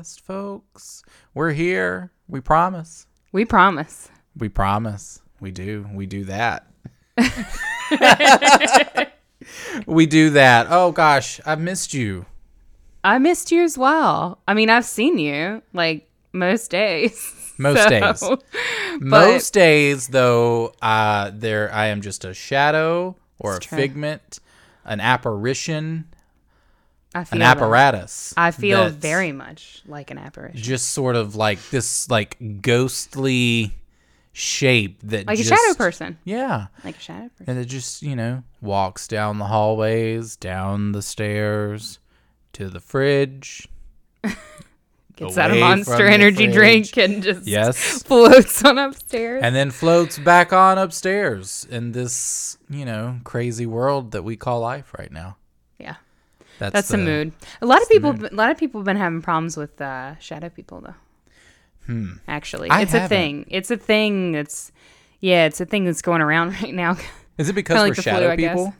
Podcast, folks. We're here. We promise. We promise. We promise. We do. We do that. we do that. Oh gosh, I've missed you. I missed you as well. I mean, I've seen you like most days. Most days. Most days though, uh there I am just a shadow or a true. figment, an apparition, I feel an that. apparatus. I feel very much like an apparition. just sort of like this like ghostly shape that Like just, a shadow person. Yeah. Like a shadow person. And it just, you know, walks down the hallways, down the stairs, to the fridge. Gets out a monster energy drink and just Yes. floats on upstairs. And then floats back on upstairs in this, you know, crazy world that we call life right now. That's, That's the, the mood. A lot of people a lot of people have been having problems with uh, shadow people though. Hmm. Actually. I it's a haven't. thing. It's a thing that's yeah, it's a thing that's going around right now. Is it because Kinda we're like the flu, shadow people?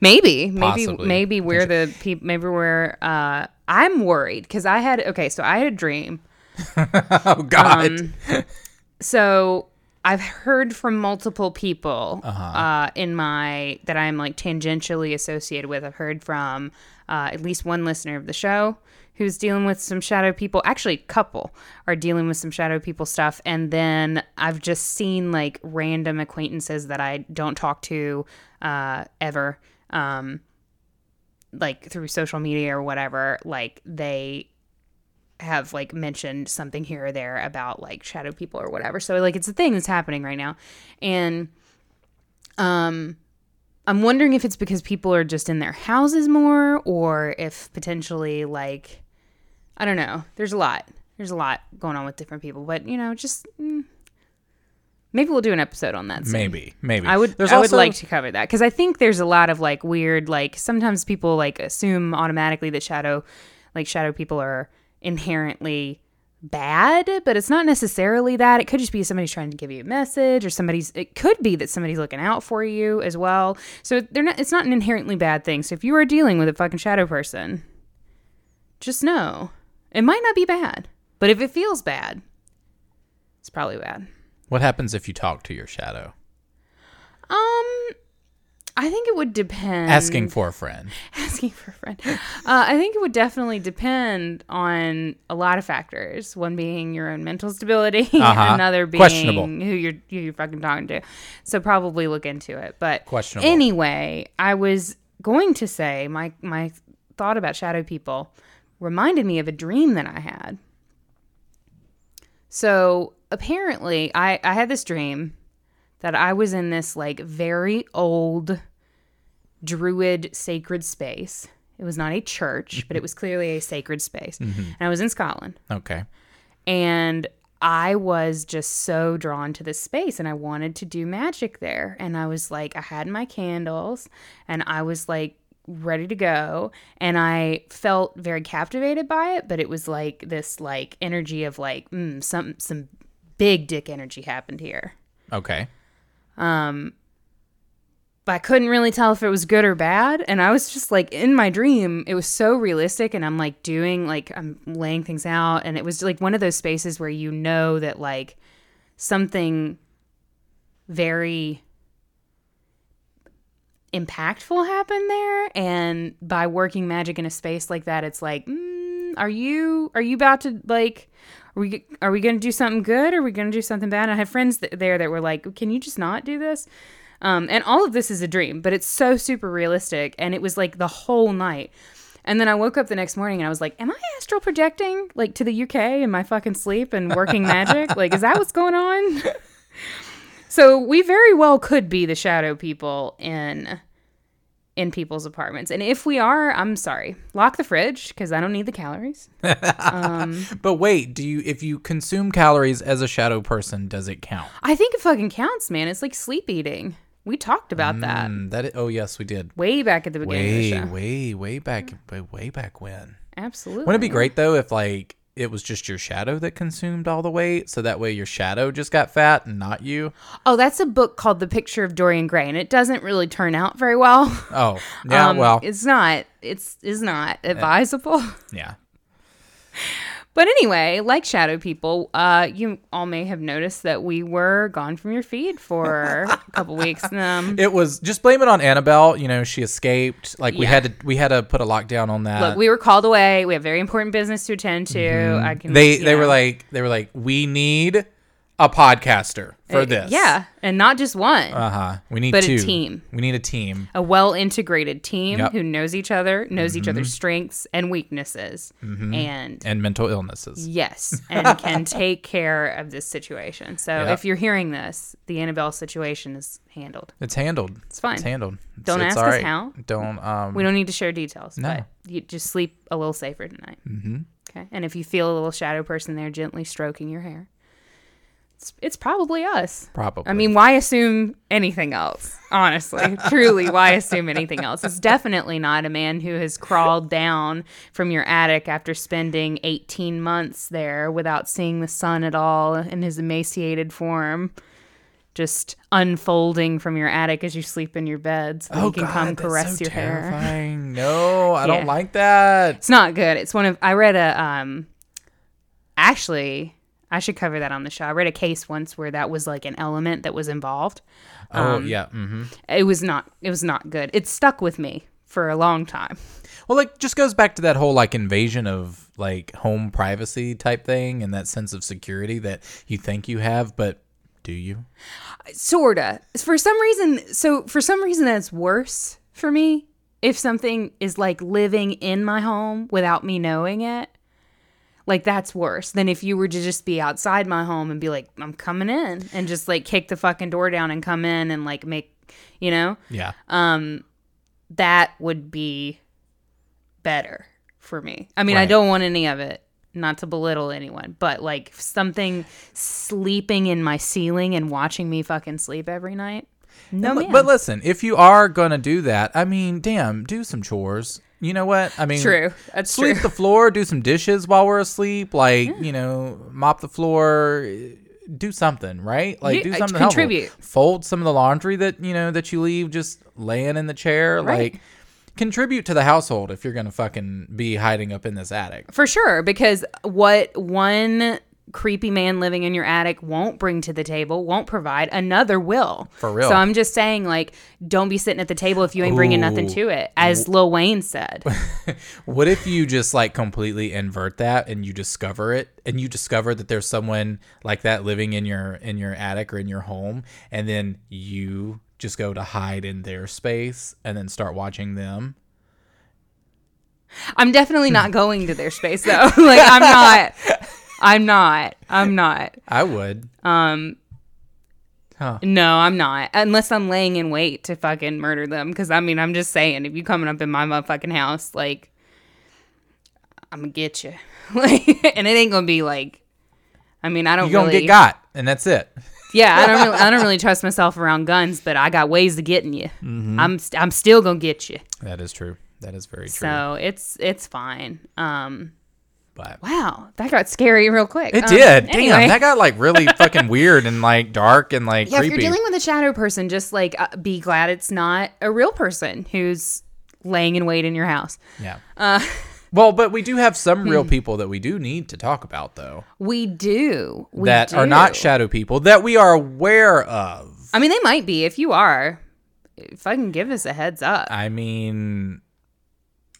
Maybe, maybe, Possibly. maybe we're the people. Maybe we're. Uh, I'm worried because I had. Okay, so I had a dream. Oh God. Um, So I've heard from multiple people uh in my that I'm like tangentially associated with. I've heard from uh, at least one listener of the show who's dealing with some shadow people. Actually, a couple are dealing with some shadow people stuff, and then I've just seen like random acquaintances that I don't talk to uh, ever. Um, like through social media or whatever, like they have like mentioned something here or there about like shadow people or whatever. So like it's a thing that's happening right now. And um I'm wondering if it's because people are just in their houses more or if potentially like I don't know. There's a lot. There's a lot going on with different people, but you know, just mm, maybe we'll do an episode on that soon. maybe. Maybe. I would There's I also, would like to cover that because I think there's a lot of like weird like sometimes people like assume automatically that shadow like shadow people are inherently bad, but it's not necessarily that. It could just be somebody's trying to give you a message or somebody's it could be that somebody's looking out for you as well. So they're not it's not an inherently bad thing. So if you are dealing with a fucking shadow person, just know it might not be bad. But if it feels bad, it's probably bad. What happens if you talk to your shadow? I think it would depend. Asking for a friend. asking for a friend. Uh, I think it would definitely depend on a lot of factors. One being your own mental stability, Uh-huh. another being Questionable. who you're who you're fucking talking to. So probably look into it. But Questionable. Anyway, I was going to say my my thought about shadow people reminded me of a dream that I had. So apparently, I I had this dream that I was in this like very old druid sacred space. It was not a church, but it was clearly a sacred space. And I was in Scotland. Okay. And I was just so drawn to this space and I wanted to do magic there. And I was like, I had my candles and I was like ready to go. And I felt very captivated by it, but it was like this like energy of like, mm, some some big dick energy happened here. Okay. But I couldn't really tell if it was good or bad. And I was just like in my dream, it was so realistic. And I'm like doing, like, I'm laying things out. And it was like one of those spaces where you know that like something very impactful happened there. And by working magic in a space like that, it's like, mm, are you, are you about to like, are we, are we going to do something good? Or are we going to do something bad? And I had friends th- there that were like, can you just not do this? Um, and all of this is a dream, but it's so super realistic. And it was like the whole night. And then I woke up the next morning and I was like, Am I astral projecting like to the UK in my fucking sleep and working magic? like, is that what's going on? so we very well could be the shadow people in in people's apartments. And if we are, I'm sorry. Lock the fridge because I don't need the calories. But wait, do you if you consume calories as a shadow person, does it count? I think it fucking counts, man. It's like sleep eating. We talked about that Mm, that. i- oh yes, we did. way back at the beginning Way, of the show. way, way back, way, way back when. Absolutely. Wouldn't it be great though if like it was just your shadow that consumed all the weight, so that way your shadow just got fat and not you? Oh, that's a book called The Picture of Dorian Gray, and it doesn't really turn out very well. Oh, yeah. Um, well, it's not. It's is not advisable. yeah. But anyway, like shadow people, uh, you all may have noticed that we were gone from your feed for a couple weeks. Um, It was just blame it on Annabelle. You know, she escaped. Like we Yeah. had to, we had to put a lockdown on that. look, we were called away. We have very important business to attend to. I can. Mm-hmm. they they were know. like they were like we need a podcaster for Uh, this. Yeah, and not just one, Uh huh. We need But a team. We need a team. a well integrated team Yep. Mm-hmm. who knows each other, knows each other's strengths and weaknesses, and and mental illnesses. Yes, and can take care of this situation. So Yep. if you're hearing this, the Annabelle situation is handled. It's handled. It's fine. It's handled. It's, Don't it's ask us how. Don't um. We don't need to share details, No. but you just sleep a little safer tonight. Mm-hmm. Okay, and if you feel a little shadow person there gently stroking your hair, it's, it's probably us. Probably. I mean, why assume anything else? Honestly, truly, why assume anything else? It's definitely not a man who has crawled down from your attic after spending 18 months there without seeing the sun at all in his emaciated form, just unfolding from your attic as you sleep in your bed so that oh he can God, come that's caress so your hair. terrifying. No, I Yeah. don't like that. It's not good. It's one of I read a um actually I should cover that on the show. I read a case once where that was like an element that was involved. Oh Um, yeah. Mm-hmm. It was not it was not good. It stuck with me for a long time. Well, like just goes back to that whole like invasion of like home privacy type thing and that sense of security that you think you have, but do you? Sorta. For some reason so for some reason that's worse for me if something is like living in my home without me knowing it. Like that's worse than if you were to just be outside my home and be like, I'm coming in and just like kick the fucking door down and come in and like make you know? Yeah. Um that would be better for me. I mean, I don't want any of it, not to belittle anyone, but like something sleeping in my ceiling and watching me fucking sleep every night. No, but, but listen, if you are gonna do that, I mean, damn, do some chores. You know what? I mean, True. That's Sweep true. the floor, do some dishes while we're asleep, like you know, mop the floor, do something, right? Like Yeah, do uh, something helpful. contribute. Fold some of the laundry that you know that you leave just laying in the chair, Right. like contribute to the household if you're gonna fucking be hiding up in this attic. For sure, because what one creepy man living in your attic won't bring to the table, won't provide, another will. For real. So I'm just saying, like, don't be sitting at the table if you ain't bringing nothing to it, as Lil Wayne said. What if you just like completely invert that and you discover it and you discover that there's someone like that living in your in your attic or in your home and then you just go to hide in their space and then start watching them? I'm definitely not going to their space though. like I'm not. I'm not. I'm not. I would. Um Huh. no, I'm not. Unless I'm laying in wait to fucking murder them cuz I mean, I'm just saying if you coming up in my motherfucking house like I'm gonna get you. Like and it ain't to be like I mean, I don't You're gonna really get got, and that's it. Yeah, I don't really I don't really trust myself around guns, but I got ways of getting you. Mm-hmm. I'm st- I'm still to get you. That is true. That is very true. So, it's it's fine. Um but wow, that got scary real quick. it Um, did. anyway. Damn, that got like really fucking weird and like dark and like Yeah, creepy. if you're dealing with a shadow person, just like uh, be glad it's not a real person who's laying in wait in your house. yeah. Uh, well, but we do have some hmm. real people that we do need to talk about though. We do. We that are not shadow people that we are aware of. I mean, they might be. If you are, fucking give us a heads up. I mean,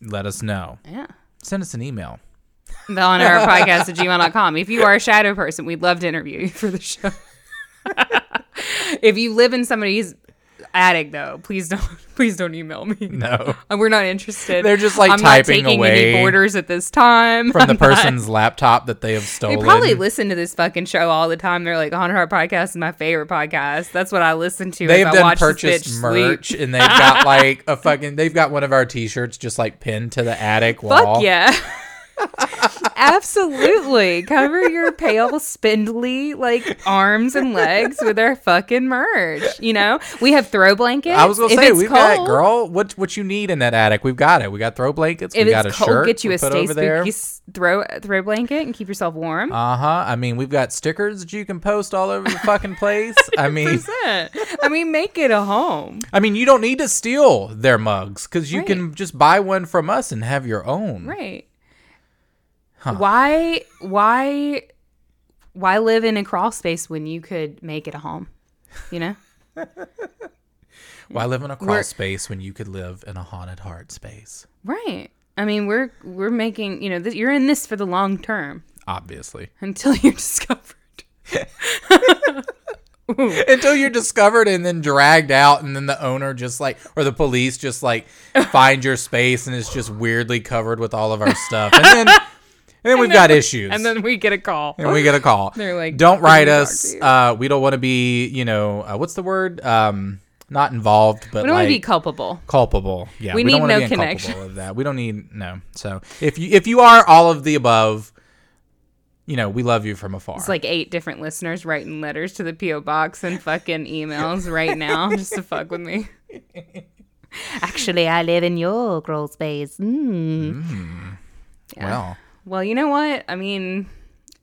let us know. yeah. Send us an email. The on our podcast at gmail.com. If you are a shadow person, we'd love to interview you for the show. if you live in somebody's attic though, please don't please don't email me. No. Uh, We're not interested. They're just, like, I'm typing not taking away any borders at this time. From the I'm not- person's laptop that they have stolen They probably listen to this fucking show all the time. They're like, Haunted Heart Podcast is my favorite podcast. That's what I listen to. They've as I done watch purchased merch sleep. and they've got like a fucking they've got one of our t-shirts just like pinned to the attic wall. Fuck yeah. Absolutely. Cover your pale, spindly like arms and legs with our fucking merch. You know, we have throw blankets. I was gonna If say we've got girl. What what you need in that attic? We've got it. We got throw blankets. If we got a cold, shirt. get you a stay spooky throw throw blanket and keep yourself warm. Uh huh. I mean, we've got stickers that you can post all over the fucking place. I mean, I mean, make it a home. I mean, you don't need to steal their mugs because you Right. can just buy one from us and have your own. Right. Why why why live in a crawl space when you could make it a home? You know? Why live in a crawl We're- space when you could live in a haunted heart space? Right. I mean, we're we're making, you know, th- you're in this for the long term Obviously. until you're discovered. Until you're discovered and then dragged out, and then the owner just like, or the police just like find your space and it's just weirdly covered with all of our stuff. And then, then we've got issues. And then we get a call. and we get a call. They're like, "Don't write us. Uh, we don't want to be, you know, uh, what's the word? Um, not involved, but We don't like want to be culpable. culpable. Yeah, We don't need wanna no be inculpable connection. of that. We don't need no. So if you if you are all of the above, you know, we love you from afar. It's like eight different listeners writing letters to the PO box and fucking emails right now just to fuck with me. Actually, I live in your crawl space. Mm. well, Well, you know what? I mean,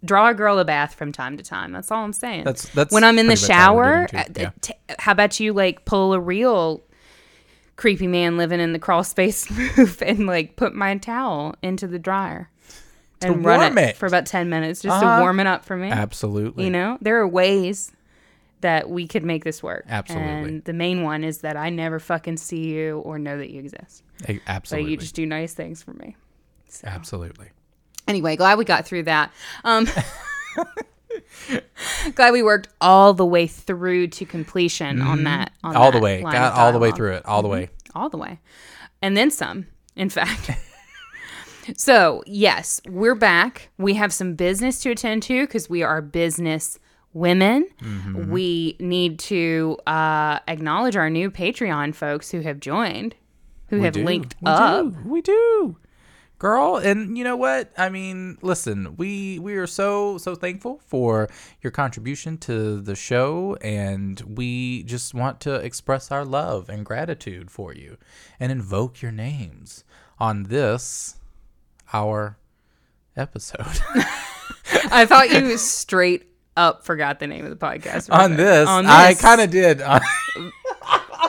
draw a girl a bath from time to time. That's all I'm saying. That's- that's when I'm in the pretty much all we're shower. uh, yeah. t- how about you like pull a real creepy man living in the crawl space move and like put my towel into the dryer and run warm it, it. for about ten minutes just Uh-huh. to warm it up for me. absolutely. You know, there are ways that we could make this work. Absolutely. And the main one is that I never fucking see you or know that you exist. But absolutely. you just do nice things for me. absolutely. Anyway, glad we got through that. Um, glad we worked all the way through to completion on that. On Mm-hmm. All the way. Got all the way through it. All the way. All the way. And then some, in fact. so, yes, we're back. We have some business to attend to because we are business women. Mm-hmm. We need to uh, acknowledge our new Patreon folks who have joined, who have do. linked we up. Do. We do. Girl, and you know what? I mean, listen, we we are so so thankful for your contribution to the show and we just want to express our love and gratitude for you and invoke your names on this our episode. I thought you straight up forgot the name of the podcast. on this, On I kind of did.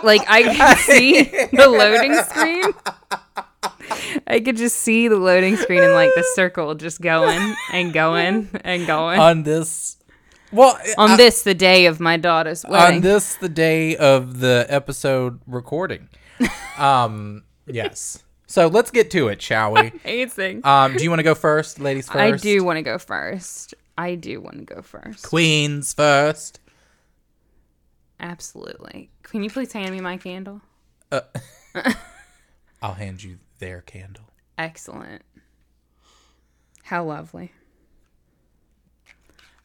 Like I can see the loading screen. I could just see the loading screen and like the circle just going and going and going. on this well, on I- this, the day of my daughter's wedding. on this the day of the episode recording. Um yes. So let's get to it, shall we? Amazing. Um do you want to go first, ladies first? I do want to go first. I do want to go first. Queens first. Absolutely. Can you please hand me my candle? I'll hand you their candle. Excellent. How lovely.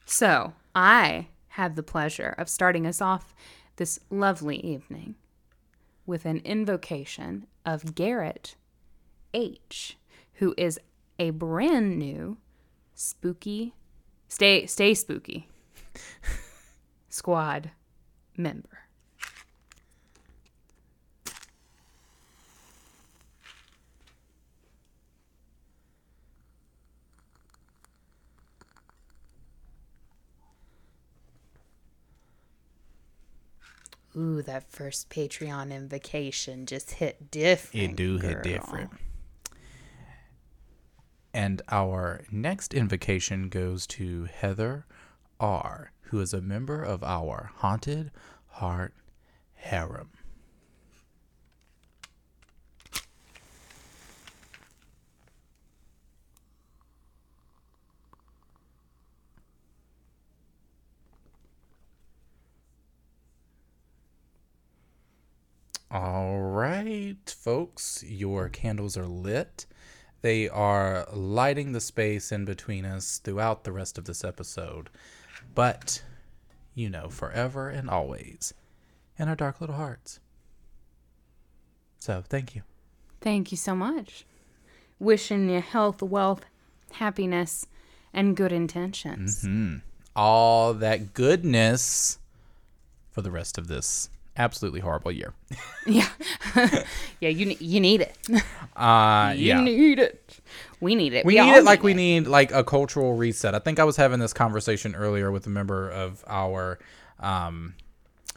So, I have the pleasure of starting us off this lovely evening with an invocation of Garrett H, who is a brand new spooky stay stay spooky squad member. Ooh, that first Patreon invocation just hit different. It do hit different. And our next invocation goes to Heather R, who is a member of our Haunted Heart Harem. All right, folks, your candles are lit. They are lighting the space in between us throughout the rest of this episode. But, you know, forever and always in our dark little hearts. So, thank you. Thank you so much. Wishing you health, wealth, happiness, and good intentions. Mm-hmm. All that goodness for the rest of this absolutely horrible year. Yeah, yeah. You you need it. Uh, You yeah. need it. We need it. we all need it like we need like a cultural reset. I think I was having this conversation earlier with a member of our um,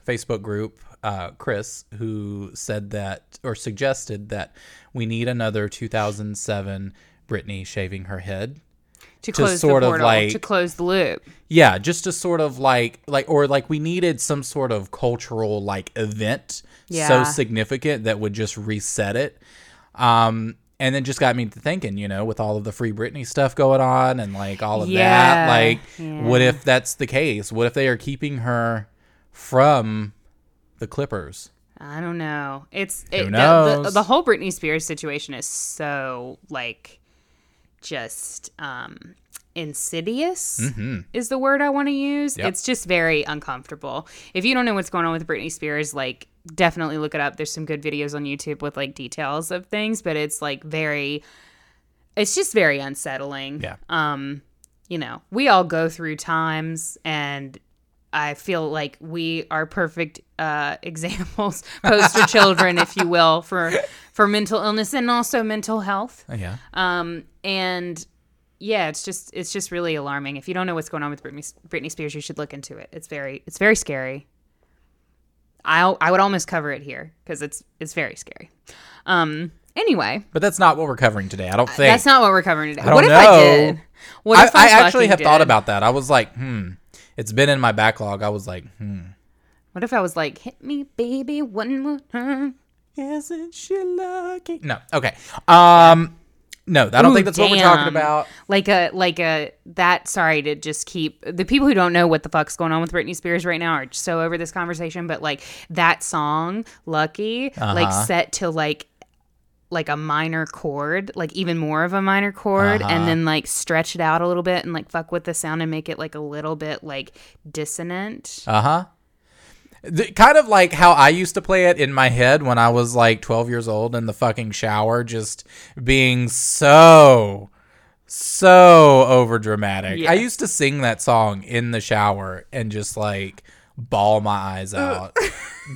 Facebook group, uh, Chris, who said that or suggested that we need another 2007 Britney shaving her head. To to close sort the of portal, like- to close the loop. Yeah, just to sort of like like or like we needed some sort of cultural like event so significant that would just reset it. Um and then just got me to thinking, you know, with all of the free Britney stuff going on and like all of Yeah, that, like what if that's the case? What if they are keeping her from the Clippers? I don't know. It's it, the, the, knows? the whole Britney Spears situation is so like just um insidious is the word I want to use. Yep. It's just very uncomfortable. If you don't know what's going on with Britney Spears, like definitely look it up. There's some good videos on YouTube with like details of things, but it's like very it's just very unsettling. Yeah. Um, you know, we all go through times and I feel like we are perfect uh, examples, poster children, if you will, for for mental illness and also mental health. Oh, yeah. Um, and yeah, it's just it's just really alarming. If you don't know what's going on with Britney Britney Spears, you should look into it. It's very it's very scary. I I would almost cover it here because it's it's very scary. Um. Anyway, But that's not what we're covering today. I don't think. that's not what we're covering today. what if. I did? What I, if I actually fucking have thought about that. I was like, hmm. It's been in my backlog. I was like, hmm. What if I was like, hit me, baby, one more time? Isn't she lucky? No. Okay. Um no, I don't Ooh, think that's what we're talking about. Like a like a that. Sorry to just keep the people who don't know what the fuck's going on with Britney Spears right now are so over this conversation. But like that song, "Lucky," like Uh-huh. set to like like a minor chord, like even more of a minor chord, Uh-huh. and then like stretch it out a little bit and like fuck with the sound and make it like a little bit like dissonant. Uh-huh. The, kind of like how I used to play it in my head when I was like 12 years old in the fucking shower just being so so over dramatic. I used to sing that song in the shower and just like bawl my eyes out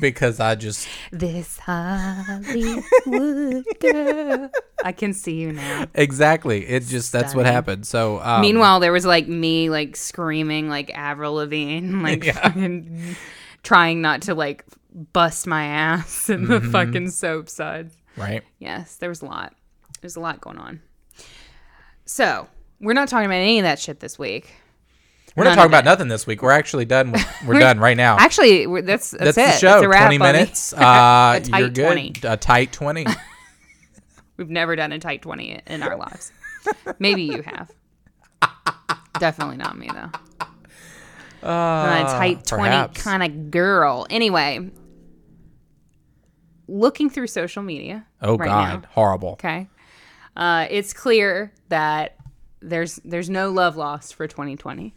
because I just This Hollywood girl. I can see you now. exactly it just that's what happened. So um, Meanwhile, there was like me like screaming like Avril Lavigne, like Yeah. fucking trying not to like bust my ass in Mm-hmm. the fucking soap suds. right? Yes, there was a lot. There's a lot going on. So we're not talking about any of that shit this week. We're not talking about nothing this week. We're actually done. With, we're, done right now. Actually, we're, that's that's, That's it. the show. It's a wrap Twenty minutes. Uh, you're good. 20. A tight twenty. We've never done a tight twenty in our lives. Maybe you have. Definitely not me though. I'm a tight 20 Uh, kind of girl. Anyway, looking through social media. Oh right God, now, horrible. okay. Uh, it's clear that there's there's no love lost for 2020.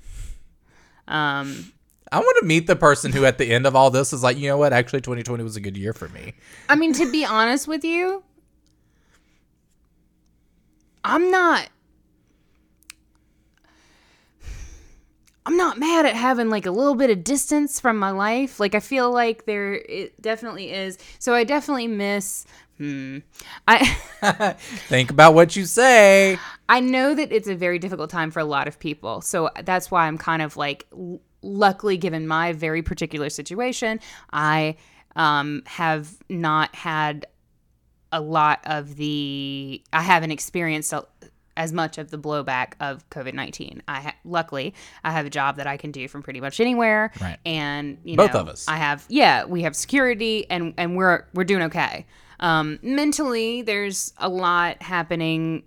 Um, I want to meet the person who, at the end of all this, is like, you know what? Actually, 2020 was a good year for me. I mean, to be honest with you, I'm not. I'm not mad at having like a little bit of distance from my life. Like I feel like there it definitely is. So I definitely miss hmm. I Think about what you say. I know that it's a very difficult time for a lot of people. So that's why I'm kind of like, l- luckily, given my very particular situation, I um, have not had a lot of the, I haven't experienced a, as much of the blowback of COVID 19. I ha- luckily, I have a job that I can do from pretty much anywhere. Right. And, you Both know, of us. I have, yeah, we have security and, and we're, we're doing okay. Um, mentally, there's a lot happening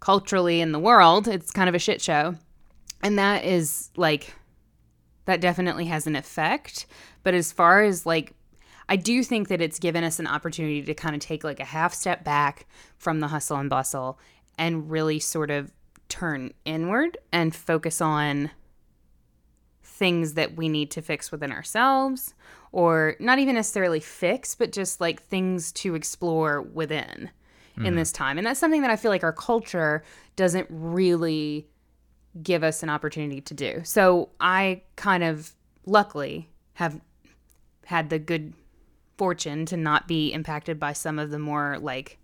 culturally in the world. It's kind of a shit show. And that is like, that definitely has an effect. But as far as like, I do think that it's given us an opportunity to kind of take like a half step back from the hustle and bustle and really sort of turn inward and focus on things that we need to fix within ourselves or not even necessarily fix but just like things to explore within in this time. And that's something that I feel like our culture doesn't really give us an opportunity to do. So I kind of luckily have had the good fortune to not be impacted by some of the more like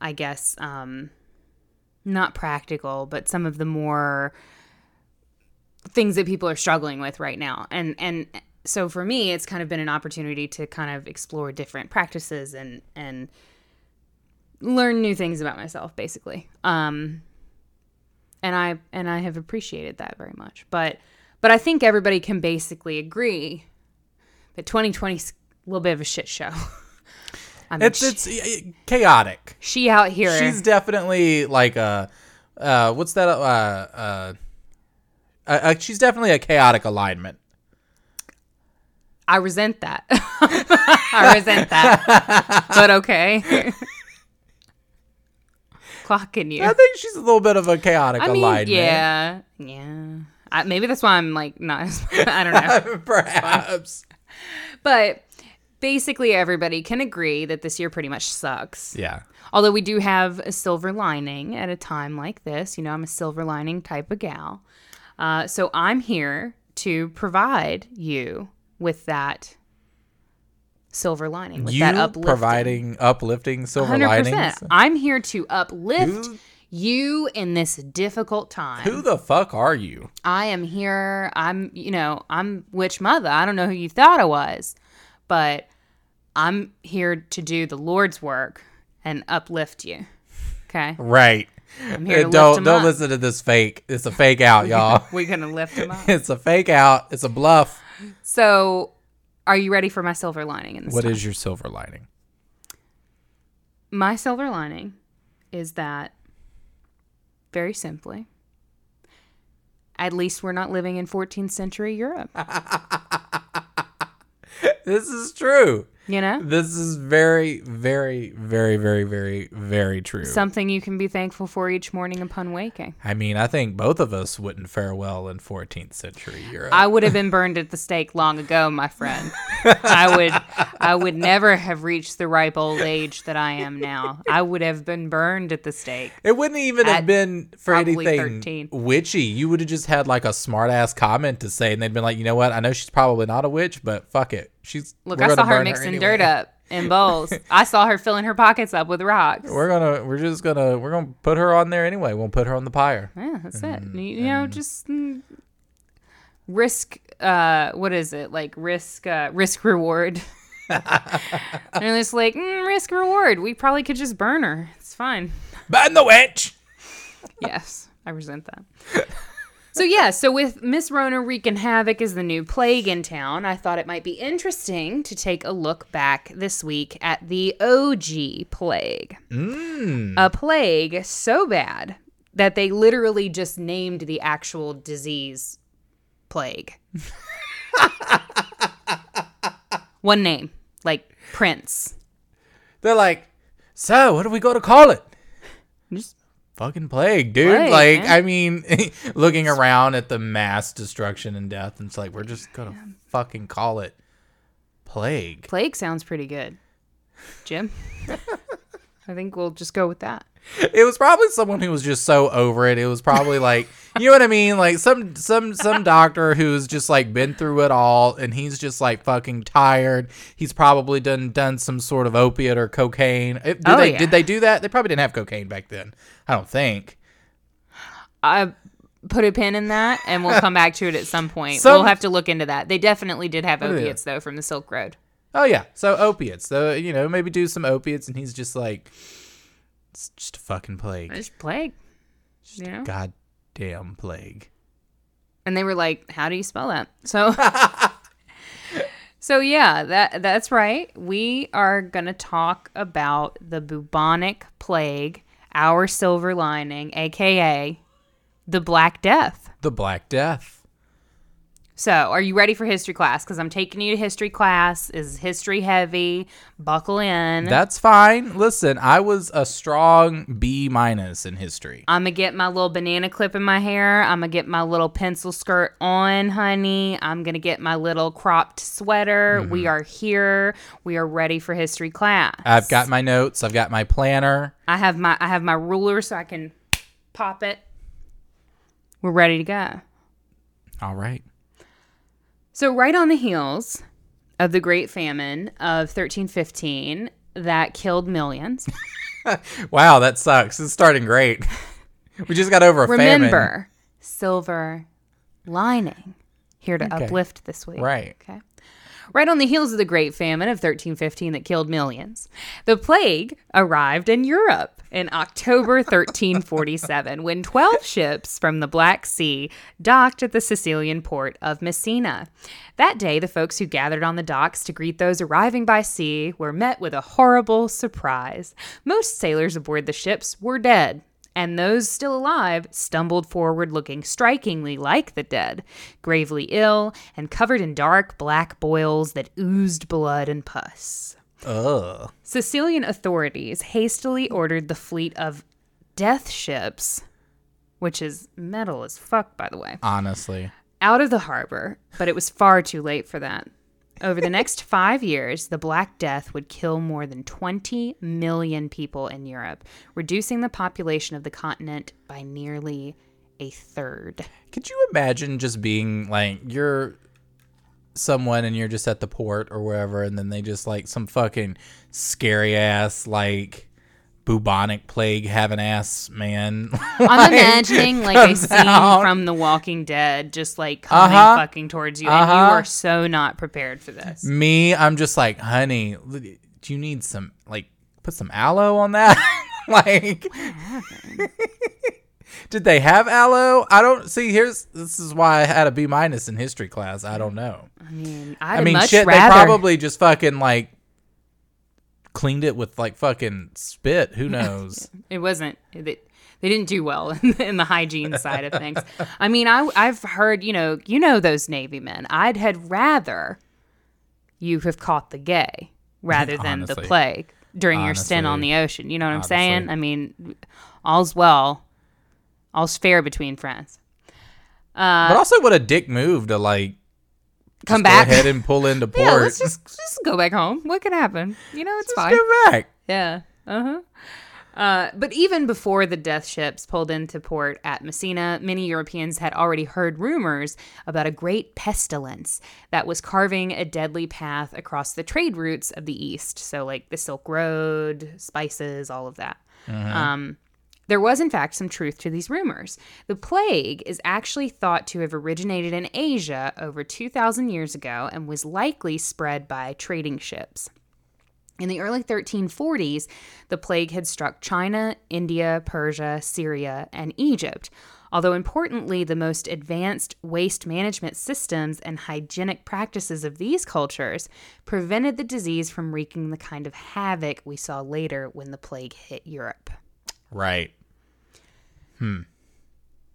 I guess um not practical, but some of the more things that people are struggling with right now. And and so for me, it's kind of been an opportunity to kind of explore different practices and and learn new things about myself basically. Um and I and I have appreciated that very much. But but I think everybody can basically agree that 2020 is a little bit of a shit show. I mean, It's it's uh, chaotic. she out here. She's definitely like a uh, what's that? Uh, uh, uh, uh, she's definitely a chaotic alignment. I resent that. I resent that. but okay. Clocking you. I think she's a little bit of a chaotic I mean, alignment. yeah, yeah. I, maybe that's why I'm like not. as- I don't know. perhaps. but basically, everybody can agree that this year pretty much sucks. Yeah. Although we do have a silver lining at a time like this. You know, I'm a silver lining type of gal. Uh, so I'm here to provide you with that silver lining, with You that uplifting. providing uplifting silver 100%. linings. I'm here to uplift Who- you in this difficult time. Who the fuck are you? I am here. I'm, you know, I'm witch mother. I don't know who you thought I was, but I'm here to do the Lord's work and uplift you. Okay. Right. I'm here to don't don't up. listen to this fake. It's a fake out, y'all. We're to lift him up. it's a fake out. It's a bluff. So, are you ready for my silver lining in this What time? is your silver lining? my silver lining is that very simply at least we're not living in 14th century Europe. This is true. You know? This is very, very, very, very, very, very true. Something you can be thankful for each morning upon waking. I mean, I think both of us wouldn't fare well in 14th century Europe. I would have been burned at the stake long ago, my friend. I would I would never have reached the ripe old age that I am now. I would have been burned at the stake. it wouldn't even have been for anything 13. witchy. You would have just had like a smart ass comment to say, and they'd been like, you know what? I know she's probably not a witch, but fuck it. She's Look, I saw her mixing anyway. dirt up in bowls. I saw her filling her pockets up with rocks. We're gonna, we're just gonna, we're gonna put her on there anyway. We'll put her on the pyre. Yeah, that's it. You, you know, just mm, risk. Uh, what is it like? Risk. Uh, risk reward. and it's like mm, risk reward. We probably could just burn her. It's fine. Burn the witch. Yes, I resent that. So yeah, so with Miss Rona wreaking havoc as the new plague in town, I thought it might be interesting to take a look back this week at the OG plague. Mm. A plague so bad that they literally just named the actual disease plague. One name, like Prince. They're like, so what are we gonna call it? Just Fucking plague, dude. Plague, like, man. I mean, looking around at the mass destruction and death, and it's like we're just gonna fucking call it plague. plague sounds pretty good. Jim? I think we'll just go with that. It was probably someone who was just so over it. It was probably like, you know what I mean? Like some some some doctor who's just like been through it all, and he's just like fucking tired. He's probably done done some sort of opiate or cocaine. Did Oh, they yeah. did they do that? They probably didn't have cocaine back then. I don't think. I put a pin in that, and we'll come back to it at some point. Some- we'll have to look into that. They definitely did have opiates though from the Silk Road. Oh yeah, so opiates. So you know maybe do some opiates, and he's just like, it's just a fucking plague. It's plague, you know. Goddamn plague. And they were like, "How do you spell that?" So, so yeah, that that's right. We are gonna talk about the bubonic plague, our silver lining, aka the Black Death. The Black Death. So, are you ready for history class? Because I'm taking you to history class. Is history heavy? Buckle in. That's fine. Listen, I was a strong B minus in history. I'm gonna get my little banana clip in my hair. I'm gonna get my little pencil skirt on, honey. I'm gonna get my little cropped sweater. Mm-hmm. We are here. We are ready for history class. I've got my notes. I've got my planner. I have my I have my ruler so I can pop it. We're ready to go. All right. So, right on the heels of the Great Famine of 1315 that killed millions, Wow, that sucks. It's starting great. We just got over a famine. remember silver lining here to Okay. uplift this week. Right. Okay. Right on the heels of the Great Famine of 1315 that killed millions, the plague arrived in Europe in October 1347 when 12 ships from the Black Sea docked at the Sicilian port of Messina. That day, the folks who gathered on the docks to greet those arriving by sea were met with a horrible surprise. Most sailors aboard the ships were dead and those still alive stumbled forward looking strikingly like the dead, gravely ill and covered in dark black boils that oozed blood and pus. Ugh. Sicilian authorities hastily ordered the fleet of death ships, which is metal as fuck, by the way, Honestly. out of the harbor, but it was far too late for that. Over the next five years, the Black Death would kill more than 20 million people in Europe, reducing the population of the continent by nearly a third. Could you imagine just being like you're someone and you're just at the port or wherever and then they just like some fucking scary ass like bubonic plague having ass man. I'm imagining like a scene out. from The Walking Dead just like coming Uh-huh. fucking towards you, and Uh-huh. you are so not prepared for this. Me, I'm just like, honey, do you need some like put some aloe on that? like Did they have aloe? I don't see. Here's this is why I had a B minus in history class. I don't know. I mean, I'd I mean, much shit. rather. They probably just fucking like cleaned it with like fucking spit. Who knows? It wasn't. They, they didn't do well in, in the hygiene side of things. I mean, I I've heard you know you know those Navy men. I'd had rather you have caught the gay rather than the plague during your stint on the ocean. You know what I'm Honestly. saying? I mean, all's well, all's fair between friends. but also, what a dick move to like Come go back. ahead and pull into port. yeah, let's just just go back home. What could happen? You know, it's fine. Just get back. Yeah. Uh-huh. Uh, but even before the death ships pulled into port at Messina, many Europeans had already heard rumors about a great pestilence that was carving a deadly path across the trade routes of the East. So, like the Silk Road, spices, all of that. Um, there was, in fact, some truth to these rumors. The plague is actually thought to have originated in Asia over 2,000 years ago and was likely spread by trading ships. In the early 1340s, the plague had struck China, India, Persia, Syria, and Egypt. Although importantly, the most advanced waste management systems and hygienic practices of these cultures prevented the disease from wreaking the kind of havoc we saw later when the plague hit Europe. Right.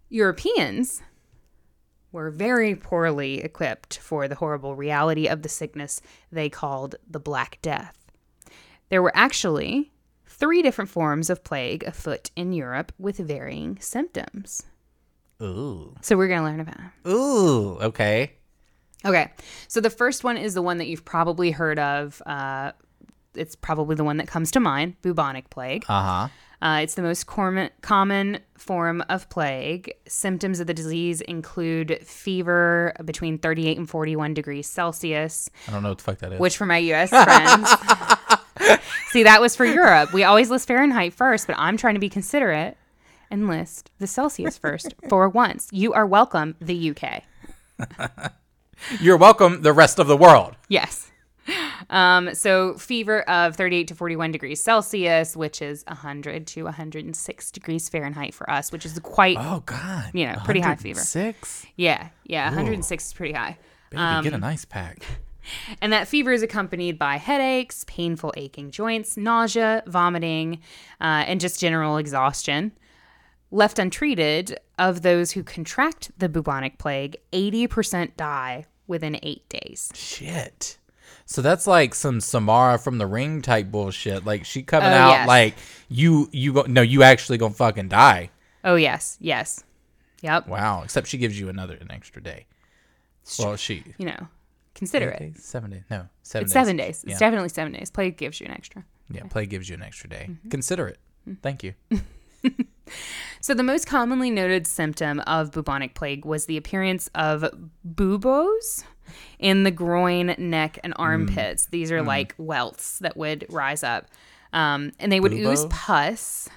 Europeans were very poorly equipped for the horrible reality of the sickness they called the Black Death. There were actually three different forms of plague afoot in Europe with varying symptoms. Ooh. So we're going to learn about them. Ooh. Okay. Okay, so the first one is the one that you've probably heard of. Uh, it's probably the one that comes to mind bubonic plague. Uh huh. Uh, it's the most common, common form of plague. Symptoms of the disease include fever between 38 and 41 degrees Celsius, I don't know what the fuck that is. which for my US friends, see, that was for Europe. We always list Fahrenheit first, but I'm trying to be considerate and list the Celsius first for once. You are welcome, the UK. You're welcome. The rest of the world. Yes. Um, so fever of 38 to 41 degrees Celsius, which is 100 to 106 degrees Fahrenheit for us, which is quite Oh God. You know, pretty high fever. Six. Yeah, yeah, 106 is pretty high. Baby, Um, get an ice pack. And that fever is accompanied by headaches, painful aching joints, nausea, vomiting, uh, and just general exhaustion. left untreated, of those who contract the bubonic plague, 80% die within eight days. Shit. So that's like some Samara from the Ring type bullshit. Like she coming Oh, out yes. like you you go no you actually gonna fucking die. Oh, yes, yes. Yep. Wow. Except she gives you another an extra day. Well, she You know, consider it. days? seven days. No, seven. It's days. seven days. It's Yeah. definitely seven days. Plague gives you an extra. Yeah, play gives you an extra day. Mm-hmm. Consider it. Thank you. So, the most commonly noted symptom of bubonic plague was the appearance of buboes in the groin, neck, and armpits. These are like welts that would rise up. Um, and they would ooze pus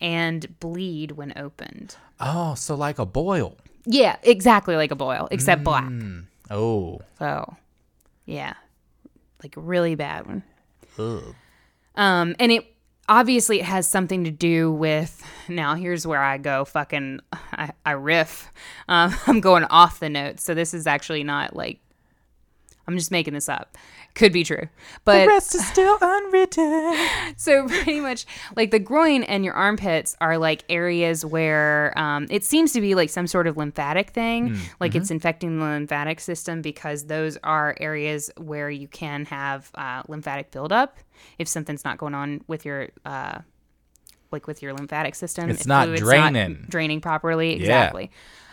and bleed when opened. Oh, so like a boil. Yeah, exactly like a boil, except black. Oh. So, yeah, like a really bad one. Ugh. Um, and it obviously it has something to do with. Now here's where I go fucking. I, I riff. Um, I'm going off the notes, so this is actually not like. I'm just making this up. Could be true, but the rest is still unwritten. so pretty much like the groin and your armpits are like areas where um, it seems to be like some sort of lymphatic thing. Like it's infecting the lymphatic system because those are areas where you can have uh, lymphatic buildup if something's not going on with your uh, like with your lymphatic system. It's not fluid's draining. draining properly. Exactly.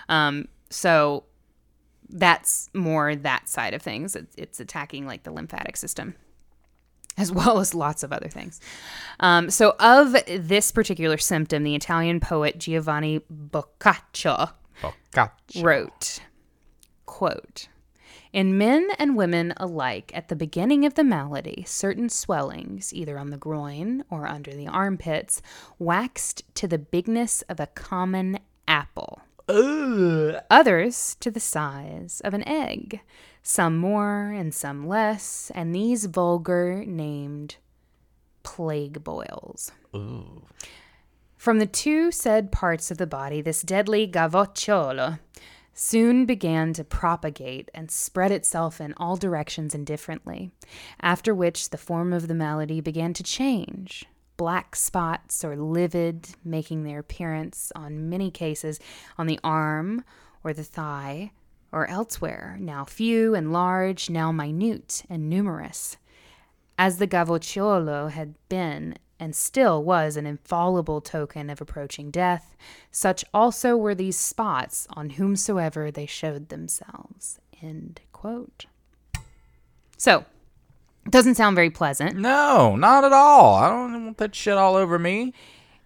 Um, so that's more that side of things it's, it's attacking like the lymphatic system as well as lots of other things. Um, so, of this particular symptom, the Italian poet Giovanni Boccaccio wrote, quote, in men and women alike, at the beginning of the malady, certain swellings, either on the groin or under the armpits, waxed to the bigness of a common apple. Others to the size of an egg, some more and some less, and these vulgar named plague boils. From the two said parts of the body, this deadly gavocciolo soon began to propagate and spread itself in all directions indifferently, after which the form of the malady began to change. Black spots or livid making their appearance on many cases on the arm or the thigh or elsewhere, now few and large, now minute and numerous. As the Gavocciolo had been and still was an infallible token of approaching death, such also were these spots on whomsoever they showed themselves. So, doesn't sound very pleasant. No, not at all. I don't want that shit all over me.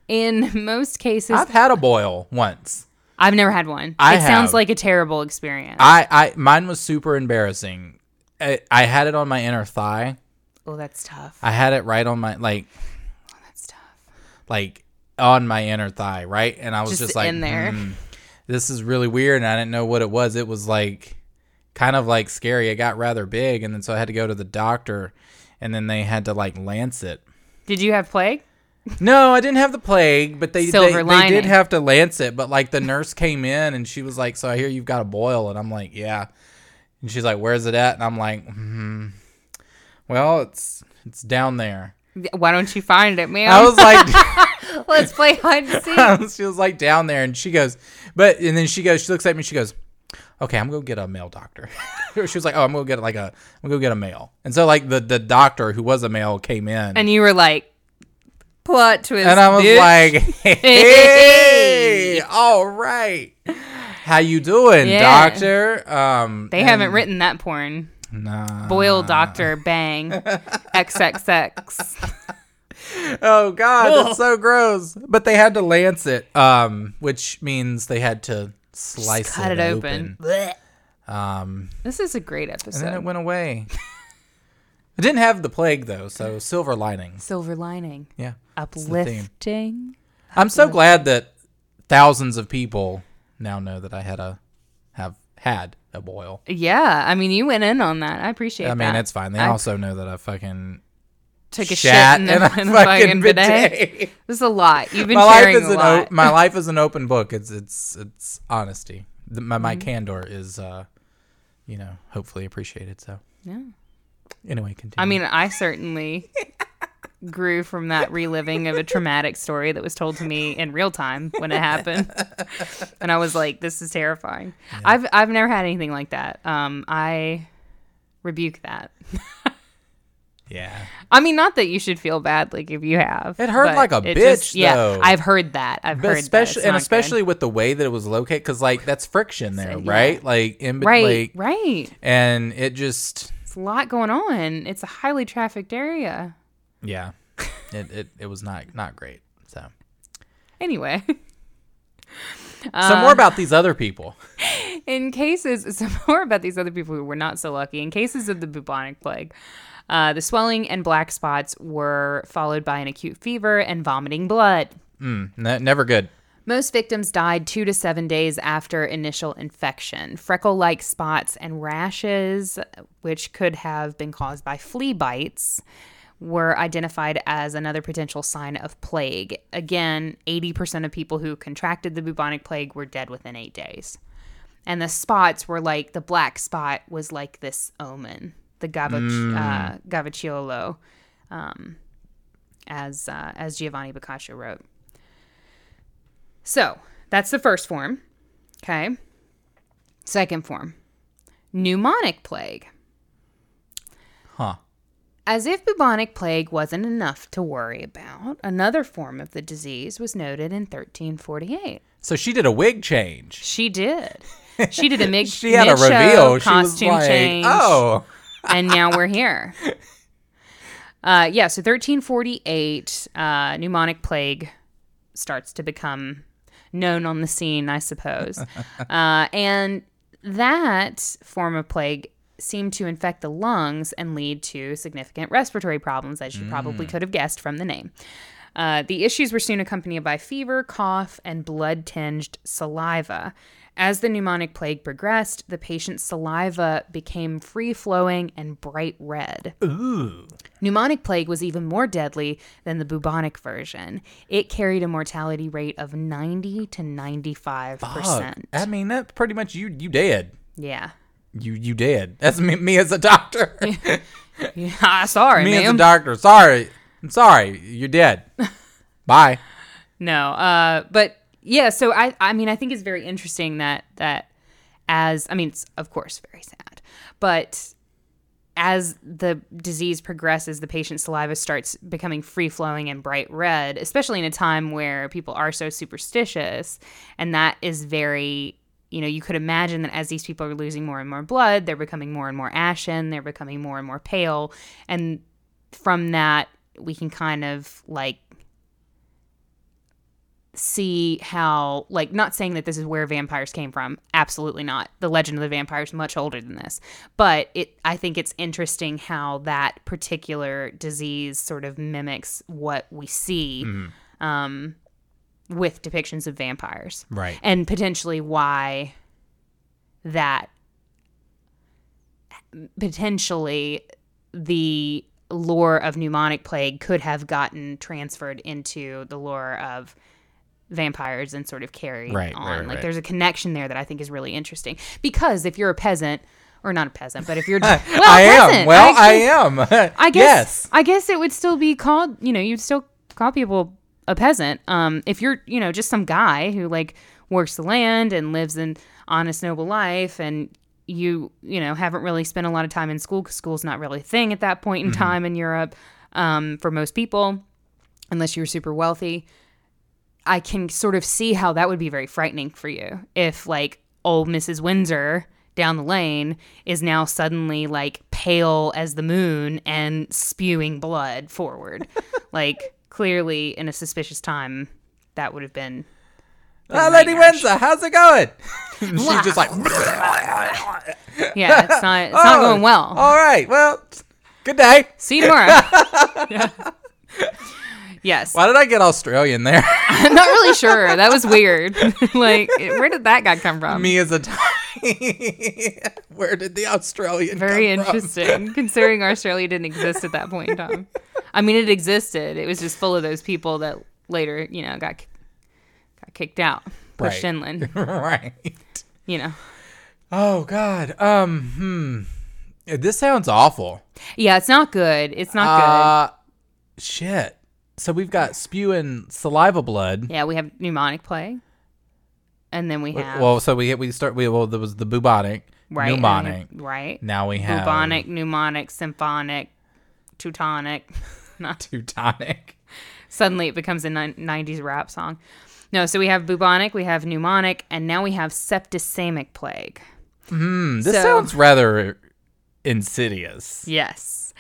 In most cases, I've had a boil once. I've never had one. I it sounds like a terrible experience. I, I mine was super embarrassing. I, I had it on my inner thigh. oh, that's tough. I had it right on my like That's tough. like on my inner thigh, right? And I was Just just, like, in there. "Hmm, this is really weird, and I didn't know what it was. It was like kind of like scary. It got rather big, and then so I had to go to the doctor, and then they had to like lance it. Did you have plague? No, I didn't have the plague, but they they, Silver they lining. did have to lance it. But like the nurse came in and she was like, "So I hear you've got a boil," and I'm like, "Yeah." And she's like, "Where's it at?" And I'm like, hmm "Well, it's it's down there." Why don't you find it, man? I was like. Let's play hide and seek. she was like down there and she goes but and then she goes she looks at me she goes okay i'm gonna get a male doctor she was like oh i'm gonna get like a i'm gonna go get a male and so like the the doctor who was a male came in And you were like, plot twist. and i was bitch. like hey all right how you doing Yeah. doctor um they haven't written that porn. nah. Boil Doctor Bang XXX. oh god that's so gross but they had to lance it um which means they had to slice Cut it open. um This is a great And then episode. it went away. it didn't have the plague though, so silver lining. Silver lining. Yeah. Uplifting. I'm so glad that thousands of people now know that I had a have had a boil. Yeah, I mean, you went in on that. I appreciate that. I that. mean, it's fine. They I also know that I fucking took a shat shit in, in a, in a fucking fucking bidet. bidet. This is a lot. You've been my life sharing is a an lot. o- my life is an open book. It's it's it's honesty. The, my Mm-hmm. my candor is uh, you know, hopefully appreciated. So yeah. anyway, continue. I mean, I certainly grew from that reliving of a traumatic story that was told to me in real time when it happened. and I was like, this is terrifying. I've I've never had anything like that. Um, I rebuke that. Yeah. I mean, not that you should feel bad, like if you have. It hurt like a it bitch, yeah, though. I've heard that. I've But heard especially that. And especially with the way that it was located, because like that's friction there, right? Like in good. right, like, right. and it just It's a lot going on. It's a highly trafficked area. yeah, it, it it was not not great. So Anyway, some more um, about these other people. in cases, some more about these other people who were not so lucky. In cases of the bubonic plague, uh, the swelling and black spots were followed by an acute fever and vomiting blood. Ne- never good. Most victims died two to seven days after initial infection. Freckle like spots and rashes, which could have been caused by flea bites, were identified as another potential sign of plague. Again, 80% of people who contracted the bubonic plague were dead within eight days. And the spots were like the black spot was like this omen, the gavac- uh, gavacciolo, um, as uh, as Giovanni Boccaccio wrote. So that's the first form. Okay. Second form pneumonic plague. Huh. As if bubonic plague wasn't enough to worry about, another form of the disease was noted in 1348. So she did a wig change. She did. She did a mid, She had a reveal. She was costume like, change. "Oh, and now we're here. Uh, yeah, so 1348, uh, pneumonic plague starts to become known on the scene, I suppose. uh, and that form of plague seemed to infect the lungs and lead to significant respiratory problems, as you probably could have guessed from the name. Uh, the issues were soon accompanied by fever, cough, and blood tinged saliva. As the pneumonic plague progressed, the patient's saliva became free flowing and bright red. Ooh. Pneumonic plague was even more deadly than the bubonic version. It carried a mortality rate of 90 to 95%. fuck." I mean, that pretty much you you dead. Yeah. You you dead. That's me, me as a doctor. yeah. Sorry, me as a doctor. Sorry. I'm sorry. You're dead. Bye. No, uh, but yeah. So I, I mean, I think it's very interesting that that as I mean, it's of course very sad, but as the disease progresses, the patient's saliva starts becoming free flowing and bright red, especially in a time where people are so superstitious, and that is very. You know, you could imagine that as these people are losing more and more blood, they're becoming more and more ashen, they're becoming more and more pale. And from that, we can kind of like see how like not saying that this is where vampires came from. Absolutely not. The legend of the vampire is much older than this. But it i think it's interesting how that particular disease sort of mimics what we see um, with depictions of vampires. Right. and potentially why that potentially the lore of pneumonic plague could have gotten transferred into the lore of vampires and sort of carried Right, on. right, like right. there's a connection there that I think is really interesting because if you're a peasant or not a peasant, but if you're well, I a am. peasant, Well, I, actually- am. I guess Yes. I guess it would still be called, you know, you'd still call people a peasant. Um, if you're, you know, just some guy who like works the land and lives an honest, noble life, and you, you know, haven't really spent a lot of time in school because school's not really a thing at that point in time in Europe um, for most people, unless you're super wealthy. I can sort of see how that would be very frightening for you if like old Mrs. Windsor down the lane is now suddenly like pale as the moon and spewing blood forward. like clearly in a suspicious time that would have been Ah, Lady. Windsor, how's it going? She's just like, yeah, it's not it's not "Oh, going well. All right. Well, good day. See you tomorrow. Yeah. Yes. Why did I get Australian there? I'm not really sure. That was weird. like where did that guy come from? Me as a tiny. Where did the Australian Very come from? Very interesting, considering Australia didn't exist at that point in time. I mean, it existed. It was just full of those people that later, you know, got got kicked out, pushed Right. inland. right. You know. Oh God. Um. Hmm. This sounds awful. Yeah, it's not good. It's not good. Uh, shit. So we've got spew and saliva blood. Yeah, we have pneumonic plague, and then we have Well, so we we start. We well, there was the bubonic, right, pneumonic. then- right, Now we have bubonic, pneumonic, symphonic, Teutonic. Not Teutonic. suddenly it becomes a 90s rap song. No, so we have bubonic, we have pneumonic, and now we have septicemic plague. Hmm, this So- sounds rather insidious. Yes.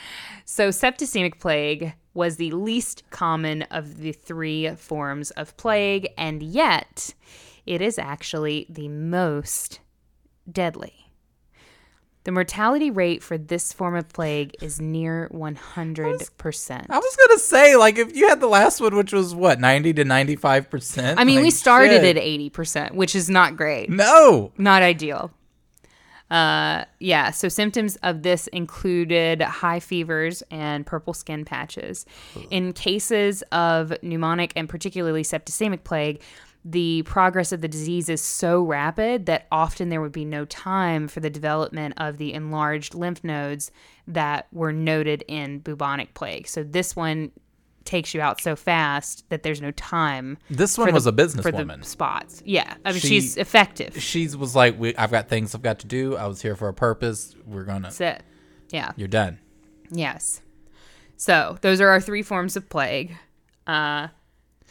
So septicemic plague was the least common of the three forms of plague, and yet it is actually the most deadly. The mortality rate for this form of plague is near 100%. I was gonna say, like, if you had the last one, which was what ninety to ninety-five percent. I mean, we started at 80%, which is not great. no. Not ideal. Uh, yeah, so symptoms of this included high fevers and purple skin patches. In cases of pneumonic and particularly septicemic plague, the progress of the disease is so rapid that often there would be no time for the development of the enlarged lymph nodes that were noted in bubonic plague. So this one takes you out so fast that there's no time. This one for the- was a businesswoman. spots. Yeah, I mean She- she's effective. She was like, we, "I've got things I've got to do. I was here for a purpose. We're gonna. That's it. Yeah. You're done." Yes. So those are our three forms of plague. Uh,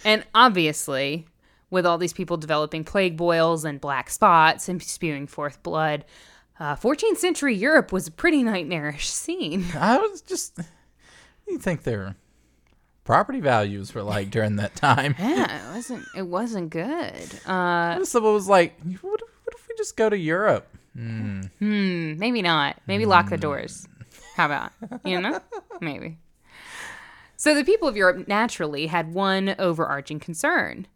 and obviously, with all these people developing plague boils and black spots and spewing forth blood, uh, 14th century Europe was a pretty nightmarish scene. I was just. You think their property values were like during that time? Yeah, it wasn't. It wasn't good. Uh, Someone was like, what if, "What if we just go to Europe?" Hmm, maybe not. Maybe lock the doors. How about you know? Maybe. So the people of Europe naturally had one overarching concern: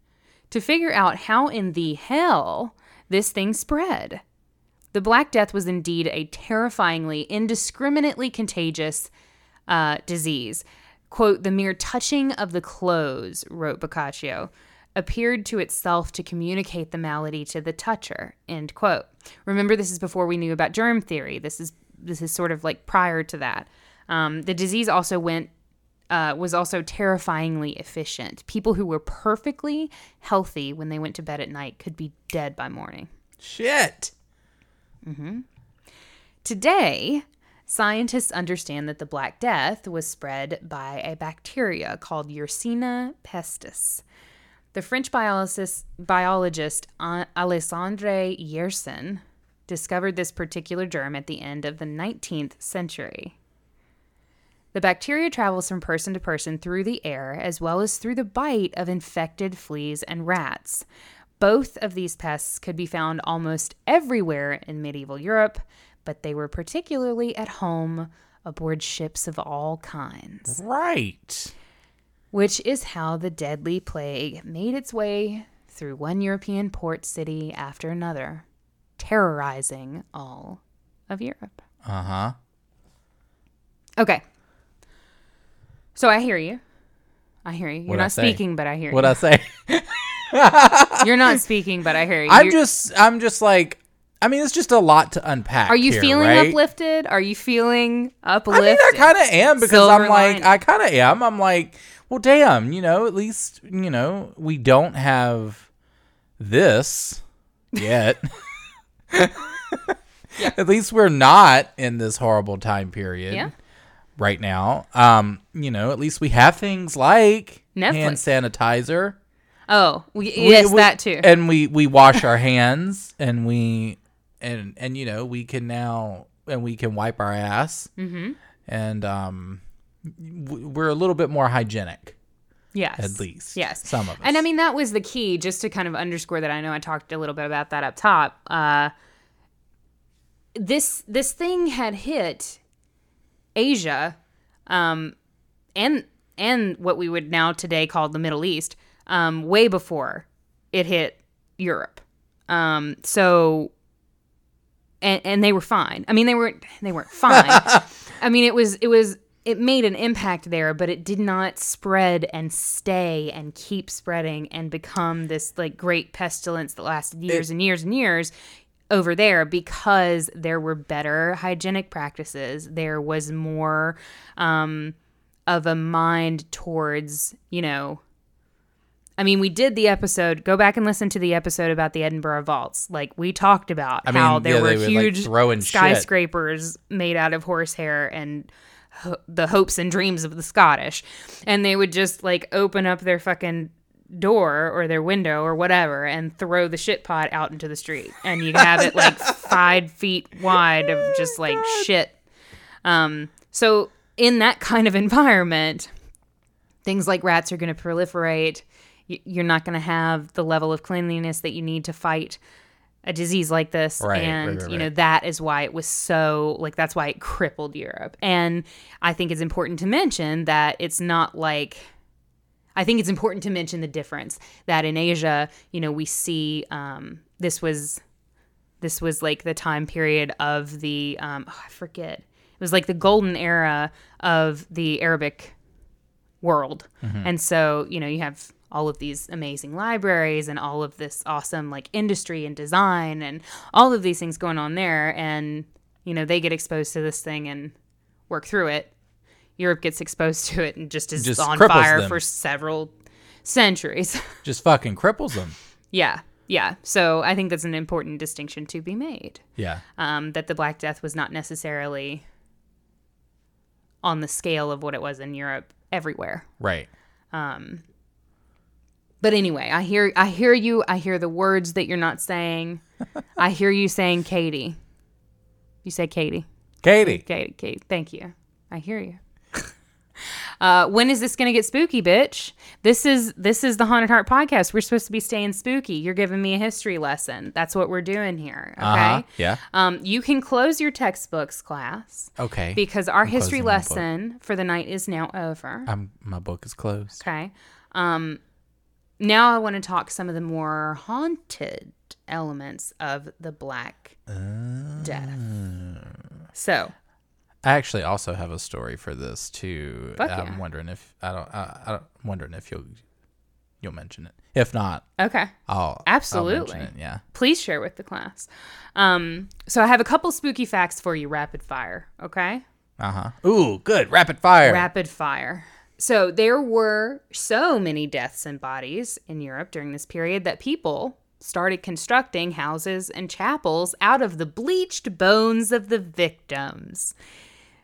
to figure out how in the hell this thing spread. The Black Death was indeed a terrifyingly, indiscriminately contagious uh, disease. Quote, the mere touching of the clothes, wrote Boccaccio, appeared to itself to communicate the malady to the toucher, end quote. Remember, this is before we knew about germ theory. This is this is sort of like prior to that. Um, the disease also went uh, was also terrifyingly efficient. People who were perfectly healthy when they went to bed at night could be dead by morning. Shit. Mm-hmm. Today, scientists understand that the Black Death was spread by a bacteria called Yersinia pestis. The French biologist, Alexandre Yersin discovered this particular germ at the end of the 19th century. The bacteria travels from person to person through the air as well as through the bite of infected fleas and rats. Both of these pests could be found almost everywhere in medieval Europe, but they were particularly at home aboard ships of all kinds, Right. which is how the deadly plague made its way through one European port city after another, terrorizing all of Europe. Uh huh. Okay. So I hear you. I hear you. You're What'd I not say? speaking, but I hear you. What. I say? You're not speaking, but I hear you. I'm You're- just. I'm just like. I mean, it's just a lot to unpack. Are you here, feeling right? uplifted? Are you feeling uplifted? I mean, I kind of am because Silver I'm like, lining. I kind of am. I'm like, well, damn, you know, at least, you know, we don't have this yet. At least we're not in this horrible time period Yeah. right now. Um, you know, at least we have things like hand sanitizer. Oh, we, We- yes, we- that too. And we we wash our hands and we and and you know we can now and we can wipe our ass mm-hmm. and um we're a little bit more hygienic yes, at least. Yes, some of us. And I mean, that was the key, just to kind of underscore that. I know I talked a little bit about that up top. Uh, this this thing had hit Asia, um, and and what we would now today call the Middle East, um, way before it hit Europe. Um, so, and and they were fine. I mean, they weren't they weren't fine. I mean, it was it was it made an impact there, but it did not spread and stay and keep spreading and become this like great pestilence that lasted years and years and years over there because there were better hygienic practices. There was more um, of a mind towards, you know, I mean, we did the episode. Go back and listen to the episode about the Edinburgh Vaults. Like we talked about I how there yeah, were would, like, huge shit. skyscrapers made out of horsehair and ho- the hopes and dreams of the Scottish, and they would just like open up their fucking door or their window or whatever and throw the shit pot out into the street, and you have it like five feet wide of just like shit. Um, so in that kind of environment, things like rats are going to proliferate. You're not going to have the level of cleanliness that you need to fight a disease like this. Right, right, and, right, you know, that is why it was so, like, that's why it crippled Europe. And I think it's important to mention that it's not like, I think it's important to mention the difference that in Asia, you know, we see um, this was this was like the time period of the um, oh, I forget. It was like the golden era of the Arabic world. And so, you know, you have all of these amazing libraries and all of this awesome like industry and design and all of these things going on there and you know, they get exposed to this thing and work through it. Europe gets exposed to it and just is Just on fire them. for several centuries. Just fucking cripples them. yeah. Yeah. So I think that's an important distinction to be made. Yeah. Um, that the Black Death was not necessarily on the scale of what it was in Europe everywhere. Right. But anyway, I hear I hear you. I hear the words that you're not saying. I hear you saying Katie. You say Katie. Katie. Katie. Katie. Thank you. I hear you. Uh, when is this gonna get spooky, bitch? This is this is the Haunted Heart podcast. We're supposed to be staying spooky. You're giving me a history lesson. That's what we're doing here. Okay. Uh-huh. Yeah. Um, you can close your textbooks, class, Okay. because our history my book. lesson for the night is now over. I'm, my book is closed. Okay. Um, now I want to talk some of the more haunted elements of the Black Death. So, I actually also have a story for this too. I'm yeah. wondering if I don't. I, I don't I'm wondering if you'll you'll mention it. If not, okay. I'll I'll Absolutely. it, yeah. Please share with the class. Um, so I have a couple spooky facts for you, rapid fire. Okay. Uh huh. Ooh, good. Rapid fire. Rapid fire. So there were so many deaths and bodies in Europe during this period that people started constructing houses and chapels out of the bleached bones of the victims.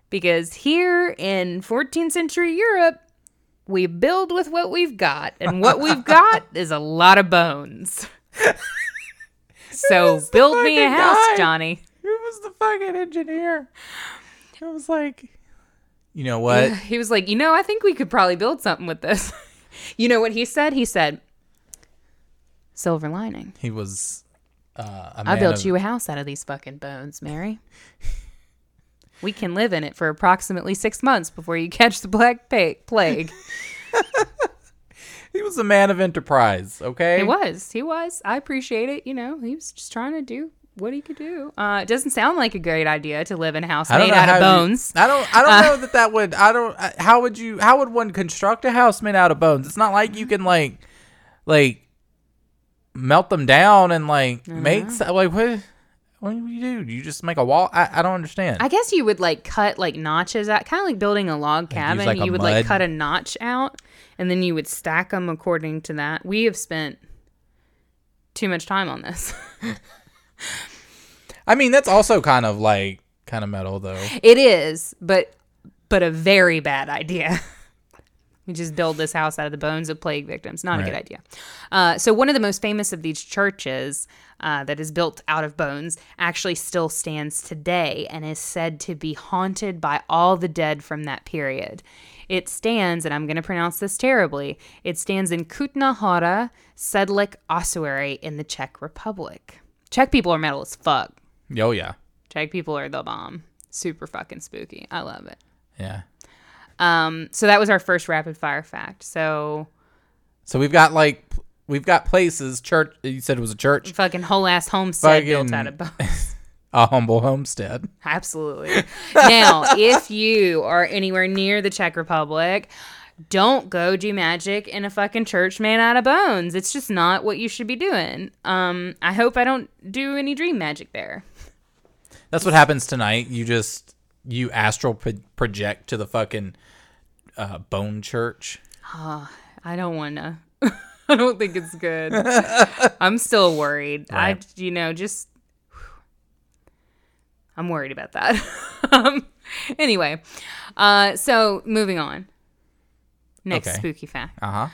Because here in 14th century Europe, we build with what we've got, and what we've got is a lot of bones. so build me a house, guy? Johnny. Who was the fucking engineer? It was like, you know what? He was like, you know, I think we could probably build something with this. you know what he said? He said, silver lining. He was. Uh, a I man I built of- you a house out of these fucking bones, Mary. we can live in it for approximately six months before you catch the black plague. He was a man of enterprise. Okay. he was. He was. I appreciate it. You know, he was just trying to do what he could do. Uh, it doesn't sound like a great idea to live in a house made out of you- bones. Uh, I don't. I don't know that that would. I don't. uh, How would you? How would one construct a house made out of bones? It's not like you can like, like, melt them down and like make like what? What do you do? Do you just make a wall? I, I don't understand. I guess you would like cut like notches out, kind of like building a log cabin. like, you would like cut a notch out, and then you would stack them according to that. We have spent too much time on this. I mean, that's also kind of like kind of metal though. it is, but but a very bad idea. we just build this house out of the bones of plague victims. Not a good idea. Uh, so one of the most famous of these churches uh, that is built out of bones actually still stands today and is said to be haunted by all the dead from that period. It stands, and I'm going to pronounce this terribly. It stands in Kutna Hora Sedlec Ossuary in the Czech Republic. Czech people are metal as fuck. Oh yeah, Czech people are the bomb. Super fucking spooky. I love it. yeah. Um, so that was our first rapid fire fact. So So we've got like we've got places. Church. You said it was a church. fucking whole ass homestead built out of bones. A humble homestead. Absolutely. now, if you are anywhere near the Czech Republic, don't go do magic in a fucking church made out of bones. It's just not what you should be doing. Um, I hope I don't do any dream magic there. That's what happens tonight. You just you astral pro- project to the fucking uh, Bone Church. I don't want to. I don't think it's good. I'm still worried. I, you know, just I'm worried about that. um, anyway, uh, so moving on. Next Okay. spooky fact. Uh huh.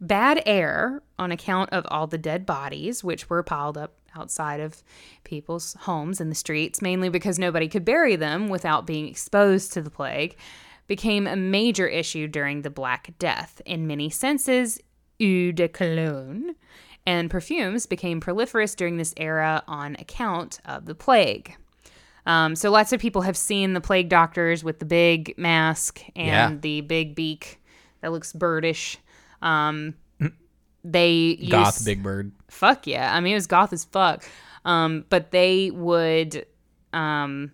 bad air on account of all the dead bodies, which were piled up outside of people's homes in the streets, mainly because nobody could bury them without being exposed to the plague, became a major issue during the Black Death. In many senses, eau de cologne and perfumes became proliferous during this era on account of the plague. Um, so lots of people have seen the plague doctors with the big mask and Yeah. the big beak that looks birdish. Um, they Goth use, Big Bird. fuck yeah. I mean, it was goth as fuck. Um, but they would, um,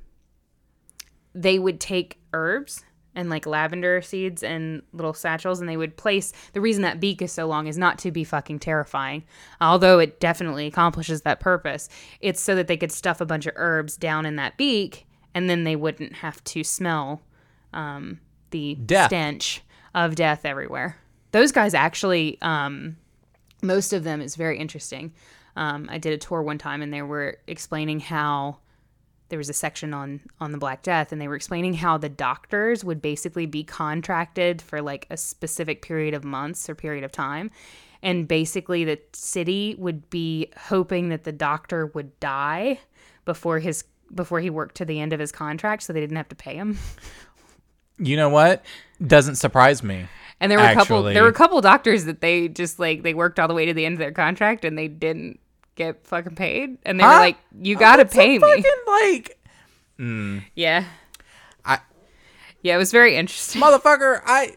they would take herbs and like lavender seeds and little satchels, and they would place. The reason that beak is so long is not to be fucking terrifying, although it definitely accomplishes that purpose. It's so that they could stuff a bunch of herbs down in that beak, and then they wouldn't have to smell um, the Death. stench of death everywhere. Those guys actually, um, most of them is very interesting. Um, I did a tour one time and they were explaining how there was a section on on the Black Death and they were explaining how the doctors would basically be contracted for like a specific period of months or period of time and basically the city would be hoping that the doctor would die before his before he worked to the end of his contract so they didn't have to pay him. You know what? Doesn't surprise me. And there were a couple there were a couple doctors that they just like they worked all the way to the end of their contract and they didn't get fucking paid. And they Huh? were like, You gotta That's a pay me. Fucking like mm. Yeah. I Yeah, it was very interesting. motherfucker. I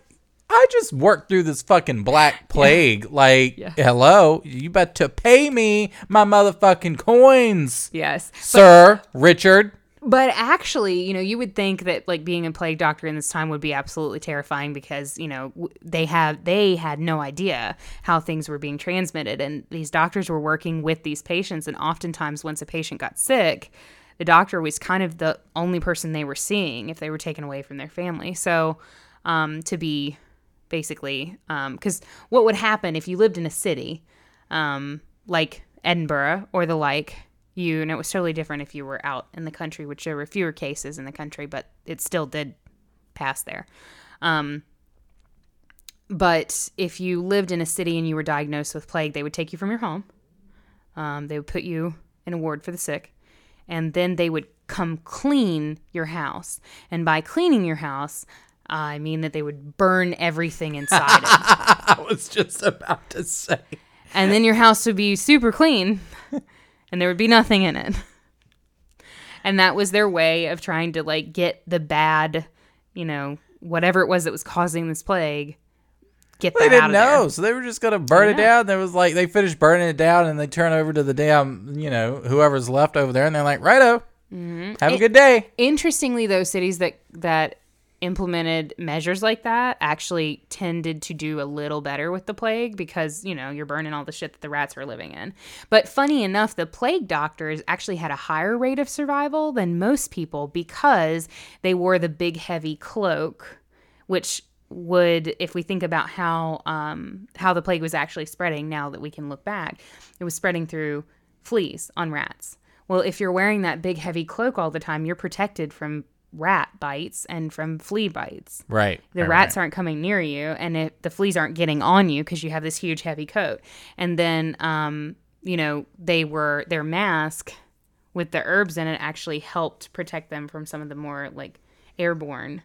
I just worked through this fucking black plague. Like, Yeah. hello, you bet to pay me my motherfucking coins, Yes. sir, Richard. But actually, you know, you would think that like being a plague doctor in this time would be absolutely terrifying because, you know, they have they had no idea how things were being transmitted and these doctors were working with these patients and oftentimes once a patient got sick, the doctor was kind of the only person they were seeing if they were taken away from their family. So, um to be basically um cuz what would happen if you lived in a city um, like Edinburgh or the like, you and it was totally different if you were out in the country, which there were fewer cases in the country, but it still did pass there. Um, but if you lived in a city and you were diagnosed with plague, they would take you from your home. Um, they would put you in a ward for the sick, and then they would come clean your house. And by cleaning your house, I mean that they would burn everything inside it. I was just about to say. and then your house would be super clean and there would be nothing in it and that was their way of trying to like get the bad you know whatever it was that was causing this plague get They didn't know, there so they were just gonna burn it down. There was like they finished burning it down, and they turn over to the damn, you know, whoever's left over there, and they're like, "Righto, Mm-hmm. have a good day." interestingly those cities that that implemented measures like that actually tended to do a little better with the plague because you know you're burning all the shit that the rats were living in. But funny enough the plague doctors actually had a higher rate of survival than most people because they wore the big heavy cloak which would if we think about how um, how the plague was actually spreading now that we can look back it was spreading through fleas on rats. Well if you're wearing that big heavy cloak all the time you're protected from rat bites and from flea bites Right. the right, rats right. aren't coming near you and if the fleas aren't getting on you because you have this huge heavy coat and then um, you know they were their mask with the herbs in it actually helped protect them from some of the more like airborne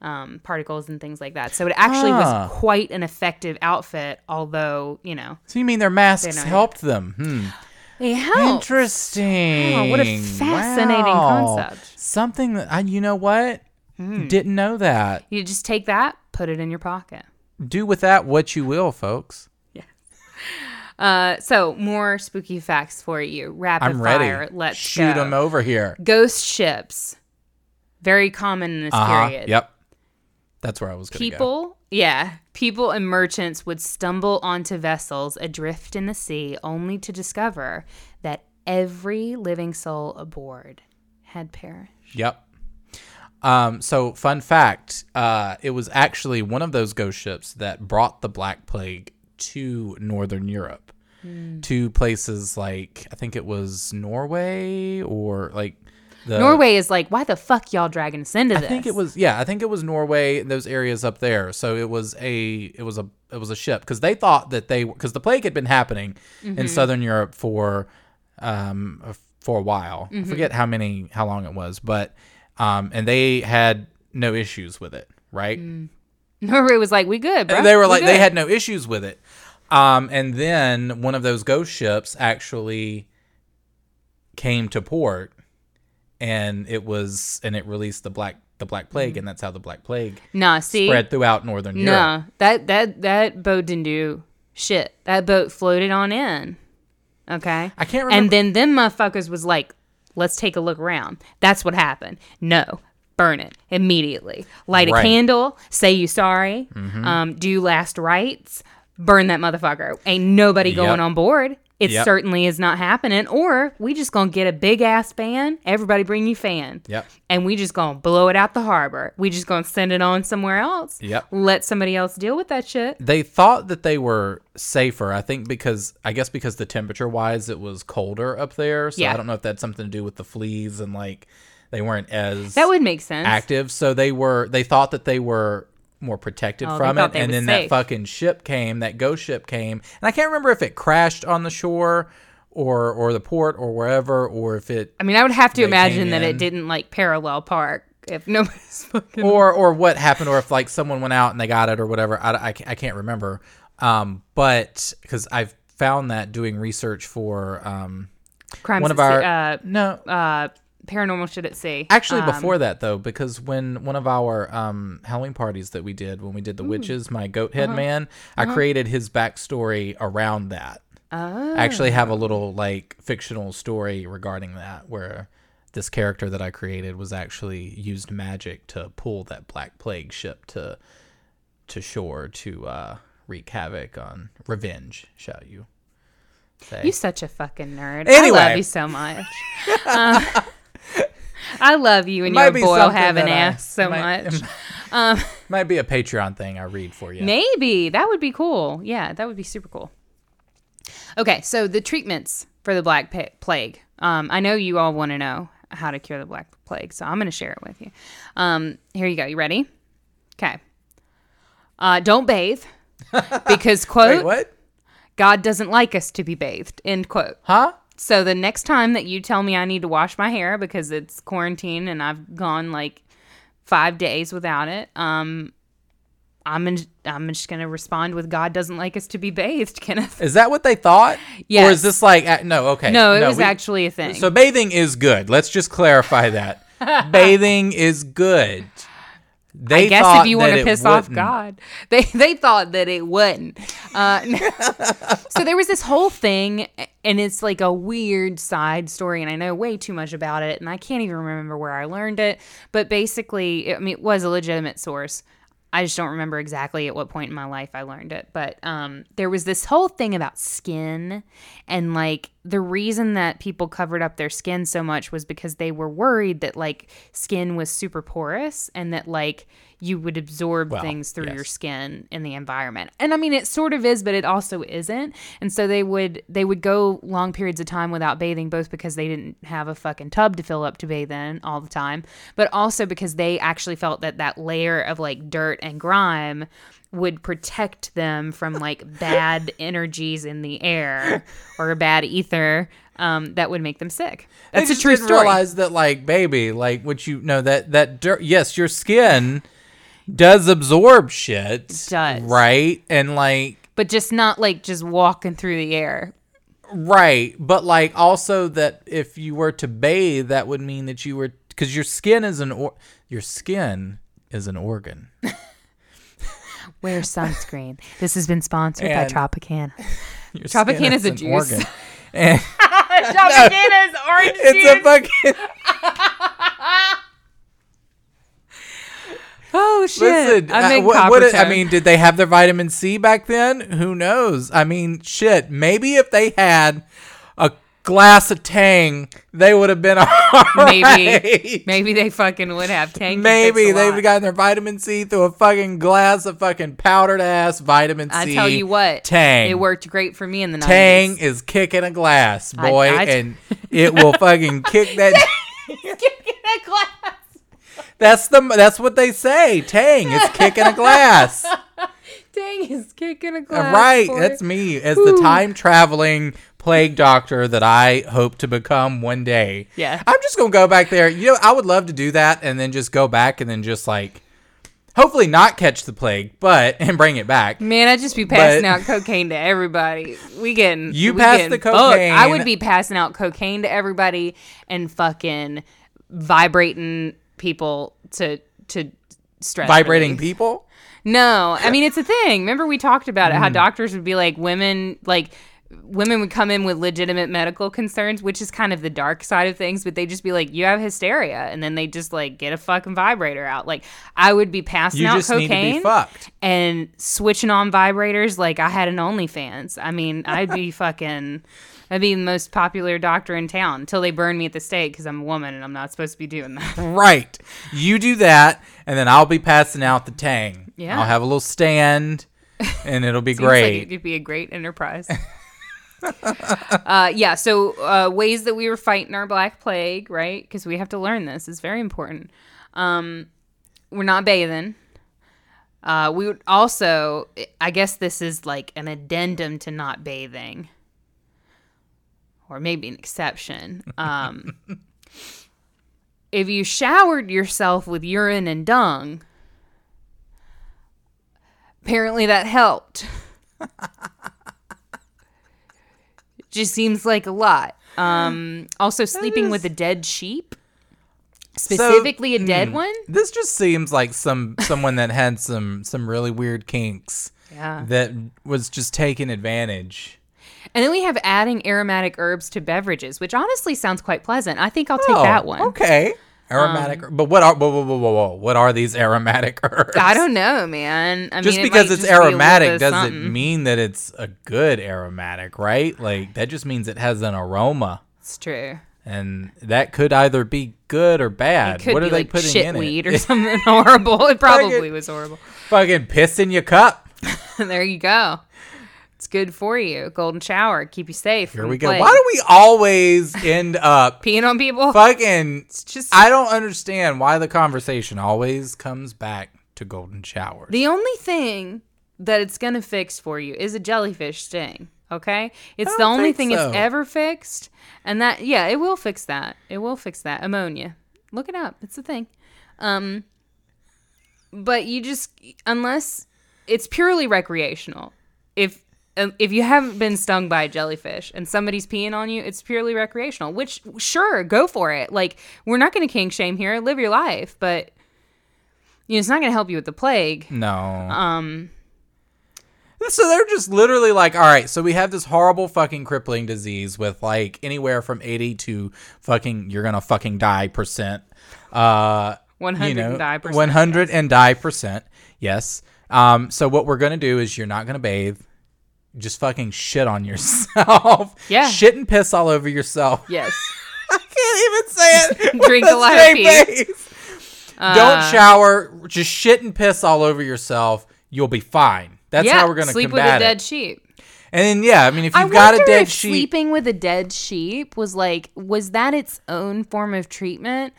um, particles and things like that so it actually was quite an effective outfit although you know So you mean their masks helped them? Hmm. Helped Interesting. Oh, what a fascinating Wow. concept. Something that I, you know what? Didn't know that. you just take that put it in your pocket Do with that what you will, folks. Yeah. Uh, so more spooky facts for you rapid I'm ready. fire let's shoot go. them over here. ghost ships very common in this Uh-huh. period Yep. That's where I was going to go. people yeah people and merchants would stumble onto vessels adrift in the sea only to discover that every living soul aboard had perished. Yep. Um, so fun fact, uh, it was actually one of those ghost ships that brought the Black Plague to Northern Europe, to places like I think it was Norway or like the Norway is like, why the fuck y'all dragging us into I this? think it was yeah, I think it was Norway, those areas up there. So it was a it was a it was a ship because they thought that they because the plague had been happening Mm-hmm. in southern Europe for um for a while. Mm-hmm. I forget how many how long it was, but um and they had no issues with it, right? Norway was like, we good, bro. they were We like they had no issues with it. Um and then one of those ghost ships actually came to port and it was and it released the black the black plague and that's how the black plague Nah, see, spread throughout northern Europe. nah, that that that boat didn't do shit. That boat floated on in. Okay, I can't remember. and then them motherfuckers was like, let's take a look around. That's what happened. No. Burn it immediately. Light a Right. Mm-hmm. candle. Say you sorry. Um, do last rites. Burn that motherfucker. Ain't nobody going Yep. on board. It Yep. certainly is not happening. Or we just gonna get a big ass fan. Everybody bring you fan. Yep. And we just gonna blow it out the harbor. We just gonna send it on somewhere else. Yep. Let somebody else deal with that shit. They thought that they were safer. I think because I guess because the temperature wise it was colder up there. So Yeah. I don't know if that had something to do with the fleas and like they weren't as That would make sense. active. So they were they thought that they were more protected Oh, from it. And then safe. that fucking ship came, that ghost ship came. And I can't remember if it crashed on the shore or or the port or wherever or if it I mean, I would have to imagine that it didn't like parallel park if nobody's fucking. or or what happened or if like someone went out and they got it or whatever i, I, I can't remember um but because i've found that doing research for um crimes one of our uh, no uh, paranormal shit at sea. actually Um, before that though because when one of our um halloween parties that we did when we did the witches my goat Uh-huh. head man i created his backstory around that oh. i actually have a little like fictional story regarding that where this character that i created was actually used magic to pull that black plague ship to to shore to uh wreak havoc on revenge shall you say You such a fucking nerd. Anyway. I love you so much. Um, I love you and your boil something having ass so might- much. Um, might be a patreon thing i read for you Maybe that would be cool. Yeah, that would be super cool. Okay, so the treatments for the black plague. Um, I know you all want to know how to cure the black plague, so I'm going to share it with you. Um, here you go. You ready? Okay. Uh, don't bathe because quote wait what God doesn't like us to be bathed. End quote. huh So the next time that you tell me I need to wash my hair because it's quarantine and I've gone like five days without it, um, I'm in, I'm just gonna respond with God doesn't like us to be bathed, Kenneth. Is that what they thought? Yeah. Or is this like no? Okay. No, it was we- actually a thing. So bathing is good. Let's just clarify that. bathing is good. They I guess if you want to piss off. God, they they thought that it wouldn't. Uh, so there was this whole thing, and it's like a weird side story, and I know way too much about it, and I can't even remember where I learned it. But basically, I mean, it was a legitimate source. I just don't remember exactly at what point in my life I learned it. But um, there was this whole thing about skin, and like the reason that people covered up their skin so much was because they were worried that like skin was super porous and that like you would absorb things through your skin in the environment. And I mean it sort of is, but it also isn't. And so they would they would go long periods of time without bathing both because they didn't have a fucking tub to fill up to bathe in all the time, but also because they actually felt that that layer of like dirt and grime would protect them from like bad energies in the air or a bad ether um, that would make them sick. That's a true didn't story. Realize that, like, baby, like, what you know that that dirt. Yes, your skin does absorb shit. does. right? And like, but just not like just walking through the air. right, but like also that if you were to bathe, that would mean that you were because your skin is an or your skin is an organ. Wear sunscreen. this has been sponsored And- by Tropicana. Tropicana is a juice. organ. And Tropicana is orange it's a fucking. Oh shit! Listen, I uh, make what, copper what I mean, did they have their vitamin C back then? Who knows? I mean, shit. Maybe if they had a glass of Tang, they would have been all Maybe, right. maybe they fucking would have Tang. Maybe they would have gotten their vitamin C through a fucking glass of fucking powdered ass vitamin C. I tell you what, Tang. It worked great for me in the Tang 90s. is kicking a glass, boy, I- and it will fucking kick that. that glass. That's the that's what they say. Tang is kicking a glass. Tang is kicking a glass. right, boy. that's me as the time traveling plague doctor that I hope to become one day. Yeah. I'm just gonna go back there. You know, I would love to do that and then just go back and then just like, hopefully not catch the plague, but and bring it back. Man, I'd just be passing But- out cocaine to everybody. We getting You we pass getting the fucked. I would be passing out cocaine to everybody and fucking vibrating people to to stress. Vibrating relief. people. No, I mean it's a thing. Remember we talked about it. How hmm. doctors would be like women, like women would come in with legitimate medical concerns, which is kind of the dark side of things. But they'd just be like, "You have hysteria," and then they'd just like get a fucking vibrator out. Like I would be passing You out just need to cocaine be fucked. and switching on vibrators like I had an OnlyFans. I mean, I'd be fucking. I'd be the most popular doctor in town until they burn me at the stake because I'm a woman and I'm not supposed to be doing that. Right. You do that, and then I'll be passing out the tang. Yeah. I'll have a little stand, and it'll be Seems like great. it could be a great enterprise. uh, yeah. So uh, ways that we were fighting our black plague, right? Because we have to learn this. It's very important. Um, we're not bathing. Uh, we would also, I guess this is like an addendum to not bathing, or maybe an exception. Um, if you showered yourself with urine and dung, apparently that helped. Just seems like a lot. Um, also, sleeping with a dead sheep, specifically a dead one. This just seems like some someone that had some some really weird kinks Yeah. that was just taking advantage. And then we have adding aromatic herbs to beverages, which honestly sounds quite pleasant. I think I'll take Oh, that one. Okay. Aromatic, um, but what are whoa, whoa, whoa, whoa, whoa, what are these aromatic herbs? I don't know, man. I just mean, because might it's just be a little bit aromatic of doesn't something. mean that it's a good aromatic, right? Like that just means it has an aroma, it's true. and that could either be good or bad. It what be are they like putting shit in weed it? or something horrible. It probably Fucking- was horrible. Fucking piss in your cup. there you go. It's good for you. Golden shower, keep you safe. Here we go. plague. Why do we always end up peeing on people? fucking? just- I don't understand why the conversation always comes back to golden showers. The only thing that it's gonna fix for you is a jellyfish sting. Okay, it's the only thing so. it's ever fixed, and that yeah, it will fix that. It will fix that ammonia. Look it up. It's a thing. Um, but you just unless it's purely recreational. If if you haven't been stung by a jellyfish and somebody's peeing on you, it's purely recreational. Which sure, go for it. Like we're not going to king shame here. Live your life, but you know, it's not going to help you with the plague. no. Um, So they're just literally like, all right, so we have this horrible fucking crippling disease with like anywhere from 80 to fucking, you're gonna fucking die percent. Uh, 100 you know, and die percent, 100 and die percent. Yes. Um, so what we're gonna do is you're not gonna bathe. Just fucking shit on yourself. Yeah. Shit and piss all over yourself. yes. I can't even say it. Drink a lot of pee. face. Don't uh, shower. Just shit and piss all over yourself. You'll be fine. That's yeah. how we're gonna sleep with a dead it. sheep. And then yeah, I mean, if you've got a dead sheep, sleeping with a dead sheep was like was that its own form of treatment,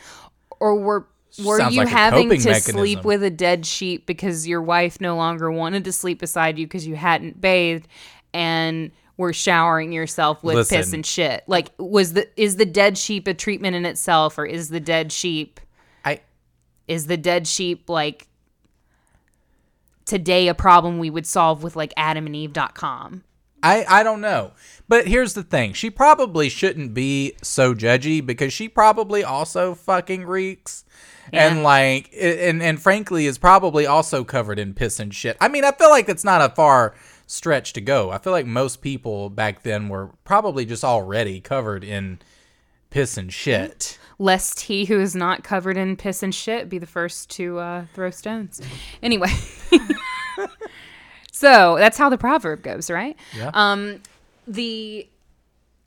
or were were Sounds you like having to sleep with a dead sheep because your wife no longer wanted to sleep beside you because you hadn't bathed and were showering yourself with piss and shit? Like, was the is the dead sheep a treatment in itself, or is the dead sheep I is the dead sheep like today a problem we would solve with like adamandeve.com I I don't know. But here's the thing: she probably shouldn't be so judgy because she probably also fucking reeks. And like, and and frankly, is probably also covered in piss and shit. I mean, I feel like it's not a far stretch to go. I feel like most people back then were probably just already covered in piss and shit. lest he who is not covered in piss and shit be the first to uh, throw stones. Anyway, so that's how the proverb goes, right? Yeah. Um, the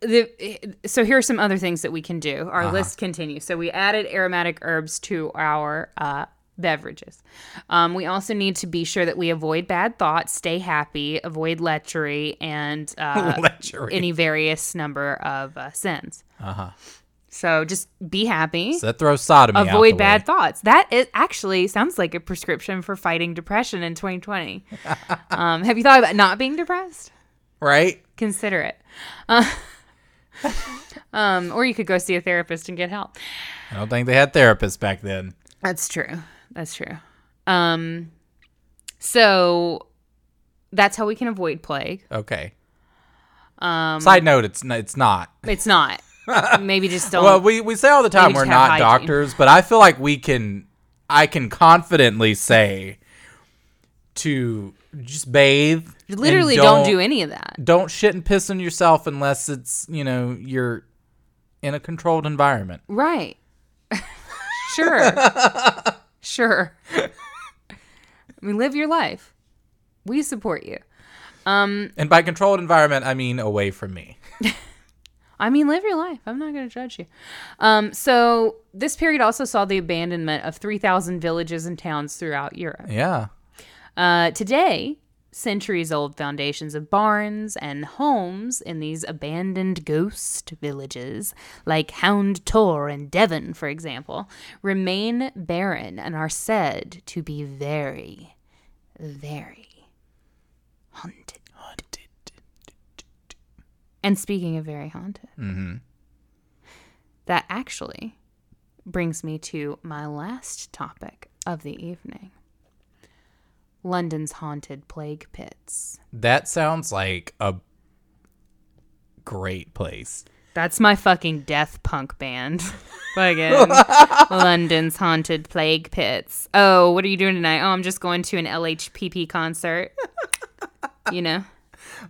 the so here are some other things that we can do. Our list continues. So we added aromatic herbs to our uh, beverages. Um, we also need to be sure that we avoid bad thoughts, stay happy, avoid lechery, and uh, Lechery. any various number of uh, sins. Uh huh. So just be happy. So that throws sodomy. Avoid bad way. thoughts. That actually sounds like a prescription for fighting depression in 2020. um, have you thought about not being depressed? right? Consider it. Uh, um, or you could go see a therapist and get help. I don't think they had therapists back then. That's true. That's true. Um, so that's how we can avoid plague. Okay. Um, Side note: It's n- it's not. It's not. Maybe just don't. Well, we, we say all the time we're not hygiene. doctors, but I feel like we can. I can confidently say to just bathe. and literally don't, do any of that. Don't shit and piss on yourself unless it's you know you're in a controlled environment. Right. sure. sure. I mean, live your life. We support you. Um, and by controlled environment, I mean away from me. I mean, live your life. I'm not going to judge you. Um, so, this period also saw the abandonment of 3,000 villages and towns throughout Europe. Yeah. Uh, today, centuries old foundations of barns and homes in these abandoned ghost villages, like Hound Tor in Devon, for example, remain barren and are said to be very, very haunted. And speaking of very haunted, mm-hmm. that actually brings me to my last topic of the evening London's haunted plague pits. That sounds like a great place. That's my fucking death punk band. Fucking London's haunted plague pits. Oh, what are you doing tonight? Oh, I'm just going to an LHPP concert. You know?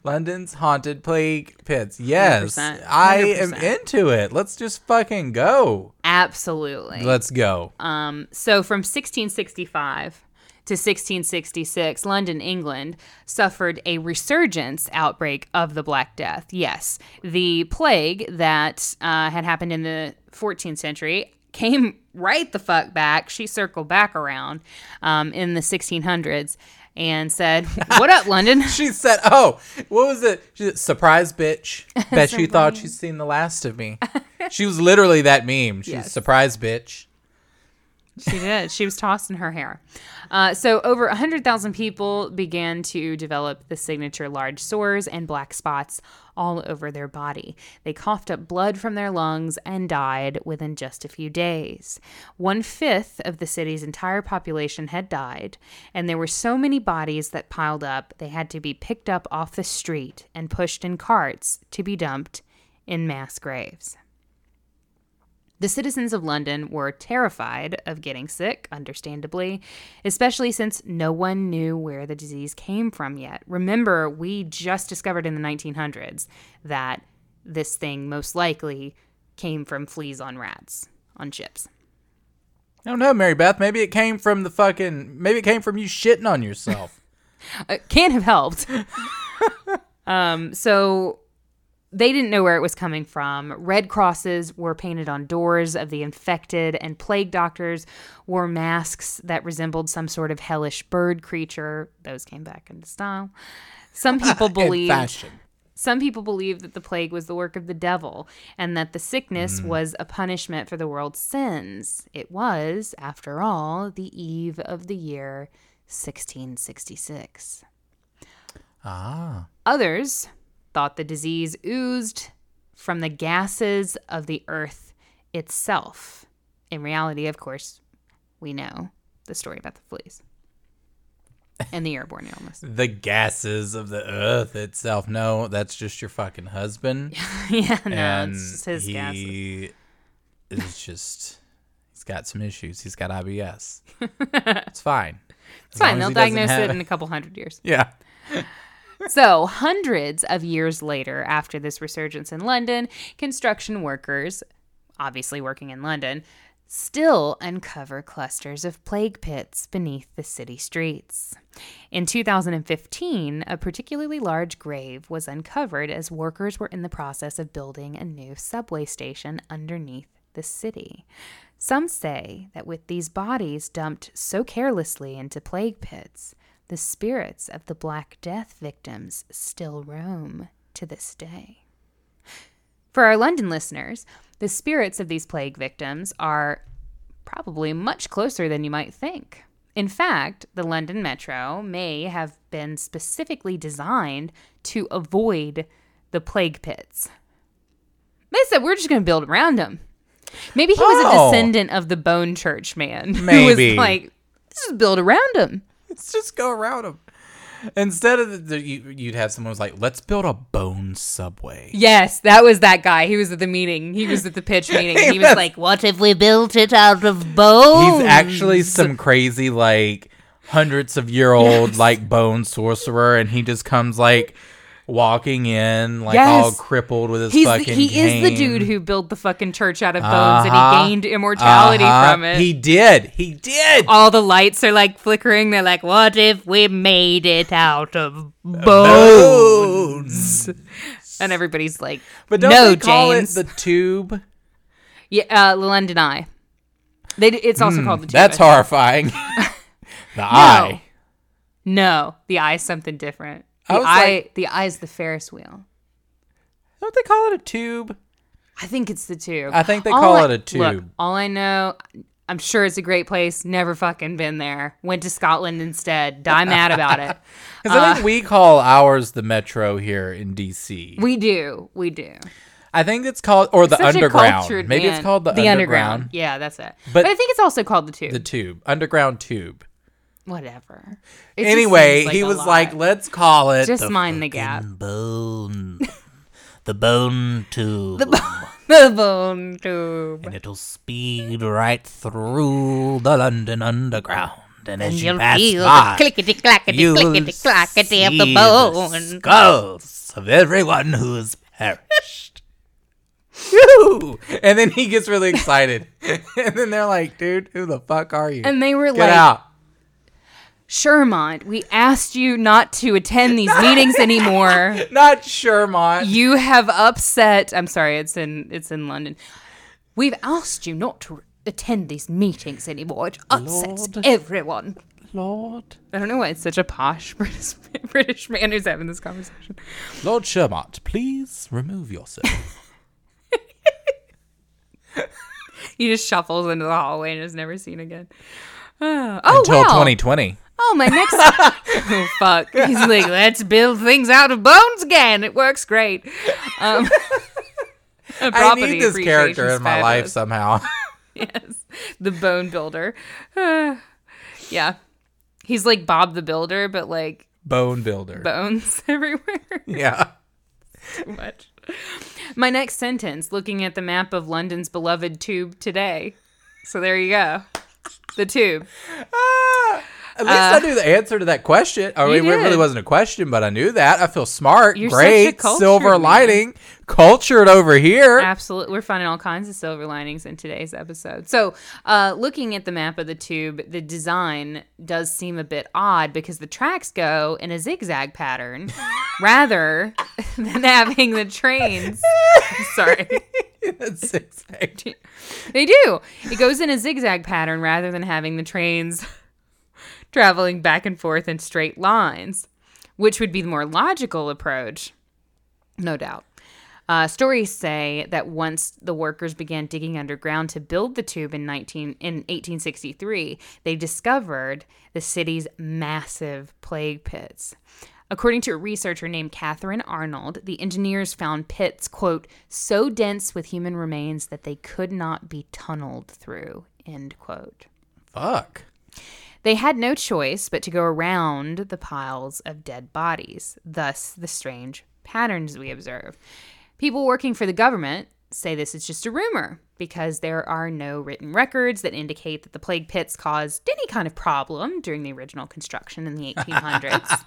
London's haunted plague pits. Yes, 100%, I am into it. Let's just fucking go. Absolutely. Let's go. Um, so from 1665 to 1666, London, England, suffered a resurgence outbreak of the Black Death. Yes, the plague that uh, had happened in the 14th century came right the fuck back. She circled back around um, in the 1600s and said, "What up, London?" She said, "Oh, what was it? She said, Surprise, bitch! Bet you thought she'd seen the last of me." she was literally that meme. She's Yes. surprise, bitch. She did. She was tossing her hair. Uh, so, over 100,000 people began to develop the signature large sores and black spots all over their body. They coughed up blood from their lungs and died within just a few days. One fifth of the city's entire population had died, and there were so many bodies that piled up, they had to be picked up off the street and pushed in carts to be dumped in mass graves. The citizens of London were terrified of getting sick, understandably, especially since no one knew where the disease came from yet. Remember, we just discovered in the 1900s that this thing most likely came from fleas on rats on ships. I don't know, Mary Beth. Maybe it came from the fucking. Maybe it came from you shitting on yourself. Uh, can't have helped. um, so they didn't know where it was coming from. Red crosses were painted on doors of the infected, and plague doctors wore masks that resembled some sort of hellish bird creature. Those came back into style. Some people fashion. some people believed that the plague was the work of the devil and that the sickness Mm. was a punishment for the world's sins. It was, after all, the eve of the year 1666. Ah. Others thought the disease oozed from the gases of the earth itself. In reality, of course, we know the story about the fleas and the airborne illness. The gases of the earth itself. No, that's just your fucking husband. yeah, no, and it's just his gases. he is just. He's got some issues. He's got IBS. it's fine. It's fine. They'll diagnose it in a couple hundred years. Yeah. So, hundreds of years later, after this resurgence in London, construction workers, obviously working in London, still uncover clusters of plague pits beneath the city streets. In 2015, a particularly large grave was uncovered as workers were in the process of building a new subway station underneath the city. Some say that with these bodies dumped so carelessly into plague pits, the spirits of the Black Death victims still roam to this day. For our London listeners, the spirits of these plague victims are probably much closer than you might think. In fact, the London Metro may have been specifically designed to avoid the plague pits. They said, we're just going to build around them. Maybe he was a Oh. descendant of the Bone Church man who Maybe. was like, just build around them. Let's just go around them. Instead of the, the, you, you'd have someone who's like, let's build a bone subway. Yes, that was that guy. He was at the meeting. He was at the pitch meeting. And he was like, What if we built it out of bones? He's actually some crazy like hundreds of year old like bone sorcerer, and he just comes like walking in like all crippled with his He's fucking. he is the dude who built the fucking church out of bones Uh-huh. and he gained immortality Uh-huh. from it. He did. He did. All the lights are like flickering. They're like, What if we made it out of Bones. and everybody's like, But don't no, they call James. it the tube? yeah, uh, London Eye. They, it's also called the. Tube, That's horrifying. the eye. No, the eye's something different. The eye, like- the eye's the Ferris wheel. Don't they call it a tube? I think it's the tube. I think they All call I- it a Look, tube. all I know, I'm sure it's a great place. Never fucking been there. Went to Scotland instead. Die mad about it. Because I think we call ours the metro here in DC. Uh, We do. We do. I think it's called or the a underground. Maybe it's called the, the underground. Yeah, that's it. But- But, I think it's also called the tube. The tube, underground tube. Whatever. It Anyway, seems he was lot. like, "Let's call it." just the mind the gap. bone. the bone tube. The bone tube. and it'll speed right through the London Underground. And as you you'll pass feel the by, clickety clackety you'll clickety clackety of the bone. skulls of everyone who has perished. Phew! and then he gets really excited, and then they're like, "Dude, who the fuck are you? And they were Get like, out!" Shermont, we asked you not to attend these meetings anymore. Not Shermont. You have upset. I'm sorry, it's in it's in London. We've asked you not to attend these meetings anymore. It upsets Lord. everyone. Lord, I don't know why it's such a posh British British man who's having this conversation. Lord Shermont, please remove yourself. He just shuffles into the hallway and is never seen again. Oh, Until wow. 2020. Oh, my next. oh, fuck. He's like, let's build things out of bones again. It works great. Um, I need this character in my life somehow. yes, the bone builder. yeah, he's like Bob the Builder, but like Bone builder. bones everywhere. yeah. Too much. My next sentence, looking at the map of London's beloved tube today. So there you go, the tube. At least I knew the answer to that question. I mean, it really wasn't a question, but I knew that. I feel smart. You're Great. cultured Silver man. lining. Cultured over here. Absolutely, we're finding all kinds of silver linings in today's episode. So, uh, looking at the map of the tube, the design does seem a bit odd because the tracks go in a zigzag pattern rather than having the trains. Sorry. That's zigzag. They do. It goes in a zigzag pattern rather than having the trains traveling back and forth in straight lines, which would be the more logical approach, no doubt. Uh, stories say that once the workers began digging underground to build the tube in 19 in 1863, they discovered the city's massive plague pits. According to a researcher named Catherine Arnold, the engineers found pits, quote, so dense with human remains that they could not be tunneled through, end quote. Fuck. They had no choice but to go around the piles of dead bodies, thus, the strange patterns we observe. People working for the government say this is just a rumor because there are no written records that indicate that the plague pits caused any kind of problem during the original construction in the 1800s.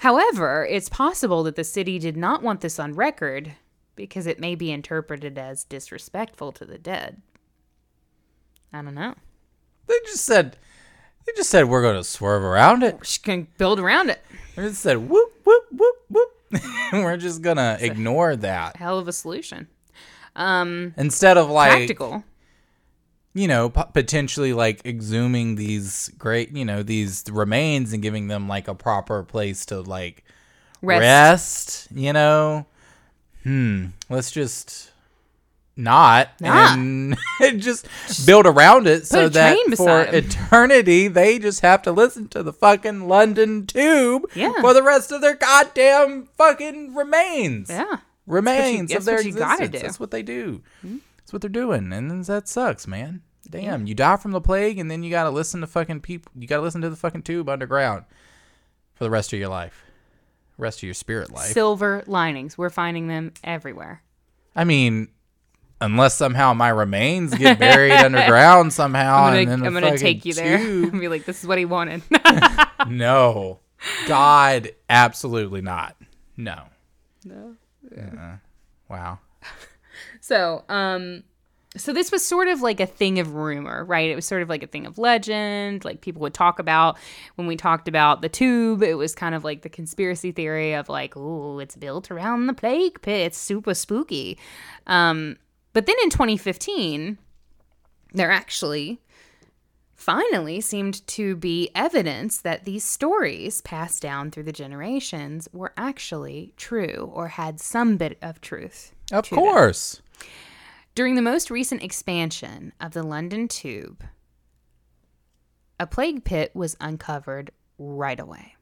However, it's possible that the city did not want this on record because it may be interpreted as disrespectful to the dead. I don't know. They just said, they just said we're going to swerve around it. Just gonna build around it. They just said whoop whoop whoop whoop. we're just gonna ignore that Hell of a solution. Um, instead of like practical. you know p- potentially like exhuming these great you know these remains and giving them like a proper place to like Rest. rest, you know hmm let's just not and just build around it so that for 'em. eternity they just have to listen to the fucking london tube Yeah. for the rest of their goddamn fucking remains Yeah. remains that's of their you existence. do. That's what they do. Hmm? That's what they're doing, and that sucks, man. Damn, you die from the plague, and then you gotta listen to fucking people. You gotta listen to the fucking tube underground for the rest of your life, rest of your spirit life. Silver linings. We're finding them everywhere. I mean, unless somehow my remains get buried underground somehow, I'm and gonna, then I'm gonna take you there tube- and be like, this is what he wanted. no, God, absolutely not. No. No. Wow. So, um, so this was sort of like a thing of rumor, right? It was sort of like a thing of legend, like people would talk about when we talked about the tube. It was kind of like the conspiracy theory of like, oh, it's built around the plague pit. It's super spooky. Um, but then in 2015, there actually finally seemed to be evidence that these stories passed down through the generations were actually true or had some bit of truth. Of to them. course. During the most recent expansion of the London Tube, a plague pit was uncovered right away.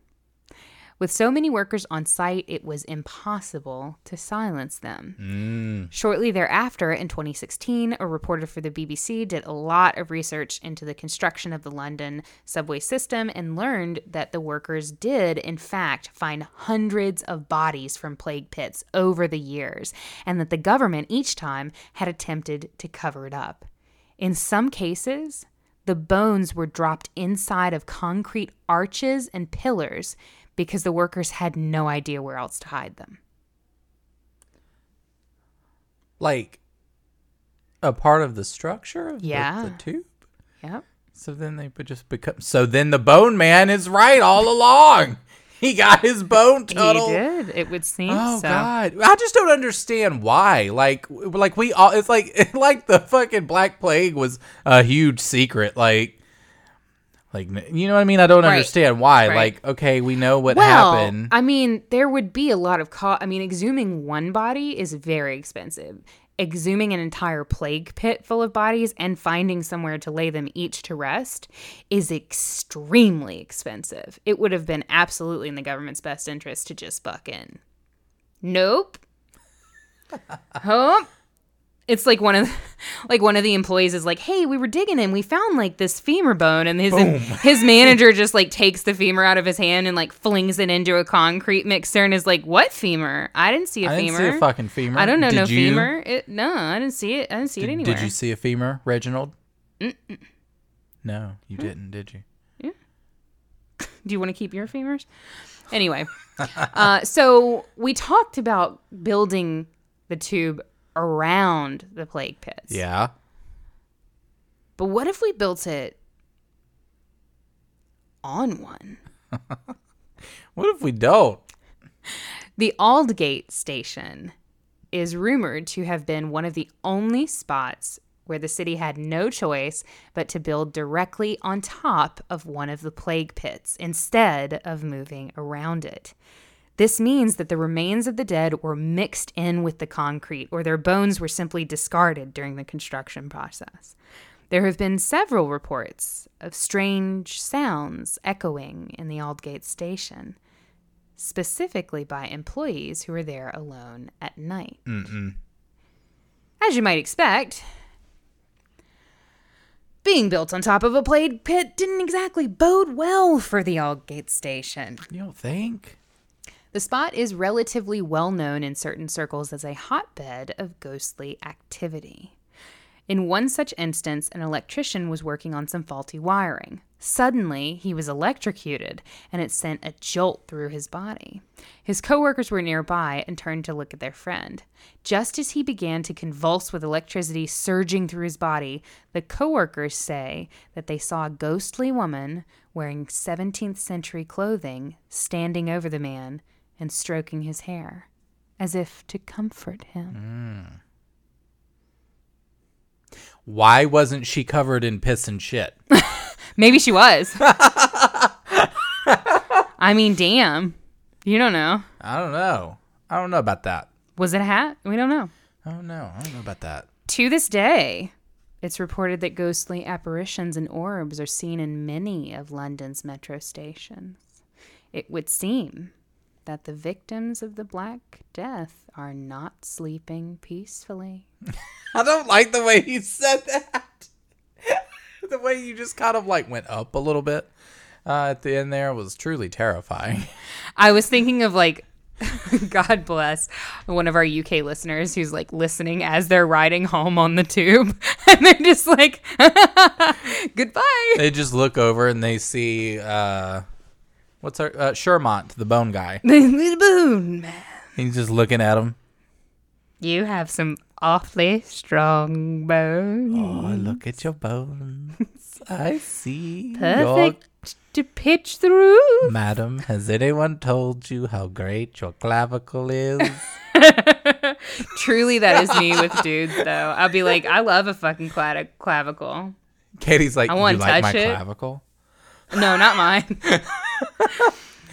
With so many workers on site, it was impossible to silence them. Mm. Shortly thereafter, in 2016, a reporter for the BBC did a lot of research into the construction of the London subway system and learned that the workers did, in fact, find hundreds of bodies from plague pits over the years, and that the government each time had attempted to cover it up. In some cases, the bones were dropped inside of concrete arches and pillars because the workers had no idea where else to hide them. Like a part of the structure of the- Yeah. the tube. Yep. So then they would just become. So then the Bone Man is right all along. He got his bone tunnel. He did. It would seem Oh so. God! I just don't understand why. Like, like we all. It's like like the fucking Black Plague was a huge secret. Like, like you know what I mean? I don't Right. understand why. Right. Like, okay, we know what Well, happened. I mean, there would be a lot of cost. I mean, exhuming one body is very expensive. Exhuming an entire plague pit full of bodies and finding somewhere to lay them each to rest is extremely expensive. It would have been absolutely in the government's best interest to just fucking. Nope. huh? It's like one of the, like one of the employees is like, "Hey, we were digging and we found like this femur bone," and his his manager just like takes the femur out of his hand and like flings it into a concrete mixer and is like, "What femur? I didn't see a I didn't see a fucking femur. I don't know Did no you? femur. It, no, I didn't see it. I didn't see it Did, anywhere. did you see a femur, Reginald? No, you didn't, did you? Yeah. Do you want to keep your femurs? Anyway, uh, so we talked about building the tube around the plague pits. Yeah. But what if we built it on one? What if we don't? The Aldgate station is rumored to have been one of the only spots where the city had no choice but to build directly on top of one of the plague pits instead of moving around it. This means that the remains of the dead were mixed in with the concrete or their bones were simply discarded during the construction process. There have been several reports of strange sounds echoing in the Aldgate station specifically by employees who were there alone at night. Mm-hmm. As you might expect, being built on top of a plague pit didn't exactly bode well for the Aldgate station. You don't think? The spot is relatively well known in certain circles as a hotbed of ghostly activity. In one such instance, an electrician was working on some faulty wiring. Suddenly, he was electrocuted, and it sent a jolt through his body. His coworkers were nearby and turned to look at their friend. Just as he began to convulse with electricity surging through his body, the coworkers say that they saw a ghostly woman wearing 17th century clothing standing over the man and stroking his hair, as if to comfort him. Mm. Why wasn't she covered in piss and shit? Maybe she was. I mean, damn. You don't know. I don't know. I don't know about that. Was it a hat? We don't know. I don't know. I don't know about that. To this day, it's reported that ghostly apparitions and orbs are seen in many of London's metro stations. It would seem that the victims of the Black Death are not sleeping peacefully. I don't like the way you said that. the way you just kind of like went up a little bit uh, at the end there was truly terrifying. I was thinking of like, God bless one of our UK listeners who's like listening as they're riding home on the tube, and they're just like, "Goodbye." they just look over and they see uh, what's our uh, Shermont, the bone guy. Boon, man. He's just looking at him. You have some awfully strong bones. Oh, look at your bones. I see. Perfect to pitch through. Your... Madam, has anyone told you how great your clavicle is? Truly, that is me with dudes, though. I'll be like, I love a fucking clav- clavicle. Katie's like, I you wanna like my touch it." clavicle? No, not mine.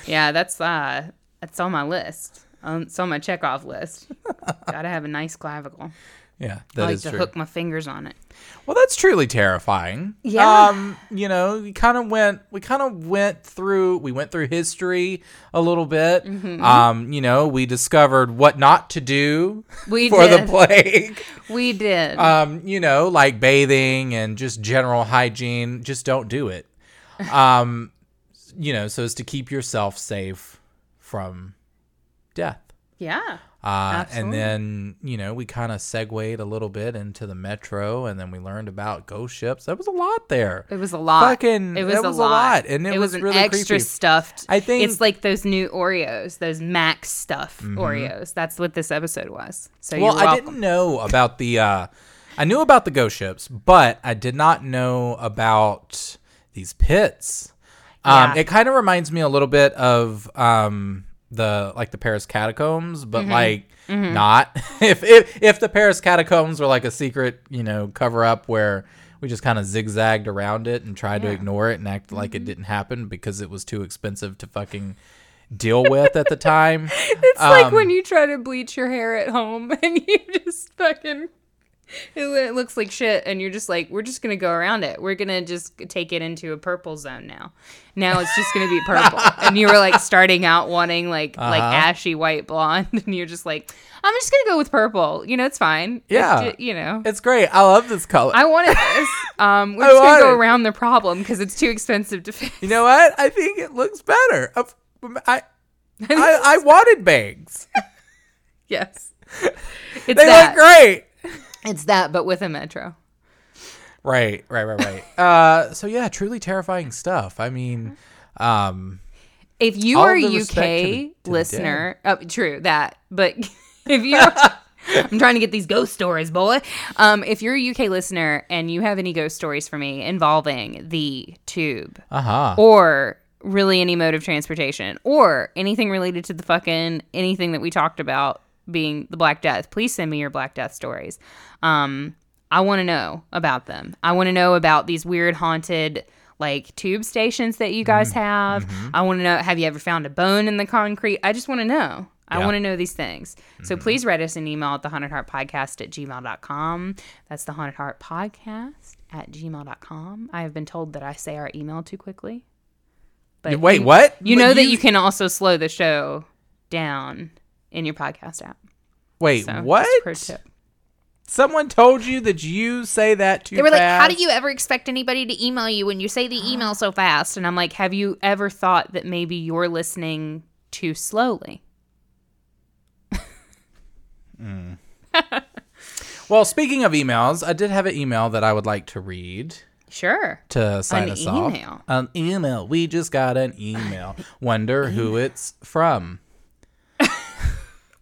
Yeah, that's uh, that's on my list. Um, it's on my checkoff list. Gotta have a nice clavicle. Yeah, I like is to true. hook my fingers on it. Well, that's truly terrifying. Yeah. Um, you know, we kind of went we kind of went through we went through history a little bit. Mm-hmm. Um, you know, we discovered what not to do We for did. the plague. We did. Um, you know, like bathing and just general hygiene, just don't do it. Um, you know, so as to keep yourself safe from death. yeah. Uh, and then, you know, we kind of segued a little bit into the metro and then we learned about ghost ships. That was a lot there. It was a lot. Fucking- it was, a, was a lot. lot, and it was an really extra creepy. stuffed. I think- it's like those new Oreos, those Max stuff Mm-hmm. Oreos. That's what this episode was. So well, I didn't know about the, uh, I knew about the ghost ships, but I did not know about these pits. Um, Yeah. It kind of reminds me a little bit of um, the like the Paris catacombs, but Mm-hmm. like not. if, if if the Paris catacombs were like a secret, you know, cover up where we just kind of zigzagged around it and tried to Yeah. Mm-hmm. ignore it and act like it didn't happen because it was too expensive to fucking deal with at the time. It's like Um, when you try to bleach your hair at home and you just fucking. It, it looks like shit, and you're just like, we're just gonna go around it. We're gonna just take it into a purple zone now. Now it's just gonna be purple, and you were like starting out wanting like like Uh-huh. ashy white blonde, and you're just like, I'm just gonna go with purple. You know, it's fine. It's Yeah. ju- you know, It's great. I love this color. I wanted this. Um, we're I just gonna go it. around the problem because it's too expensive to fix. You know what? I think it looks better. Of- I, I, I wanted bangs. yes, it's They that. look great. It's that, but with a metro. Right, right, right, right. uh, so yeah, truly terrifying stuff. I mean, um, If you are a respect to the- to UK listener, oh, true that, but if you're, I'm trying to get these ghost stories, boy. Um, if you're a UK listener and you have any ghost stories for me involving the tube uh huh. or really any mode of transportation or anything related to the fucking anything that we talked about being the Black Death, please send me your Black Death stories. Um, I want to know about them. I want to know about these weird haunted like tube stations that you Mm-hmm. guys have. I want to know have you ever found a bone in the concrete? I just want to know. I Yeah. want to know these things. So please write us an email at the haunted heart podcast at gmail.com. That's the haunted heart podcast at gmail.com. I have been told that I say our email too quickly. But Wait, you- what? You But know that you- you can also slow the show down in your podcast app. Wait, So what? pro tip. Someone told you that you say that too They were like, "How fast? do you ever expect anybody to email you when you say the email so fast?" And I'm like, "Have you ever thought that maybe you're listening too slowly?" Hmm. Well, speaking of emails, I did have an email that I would like to read Sure. to sign An us off. email. An email. We just got an email. Wonder who it's from.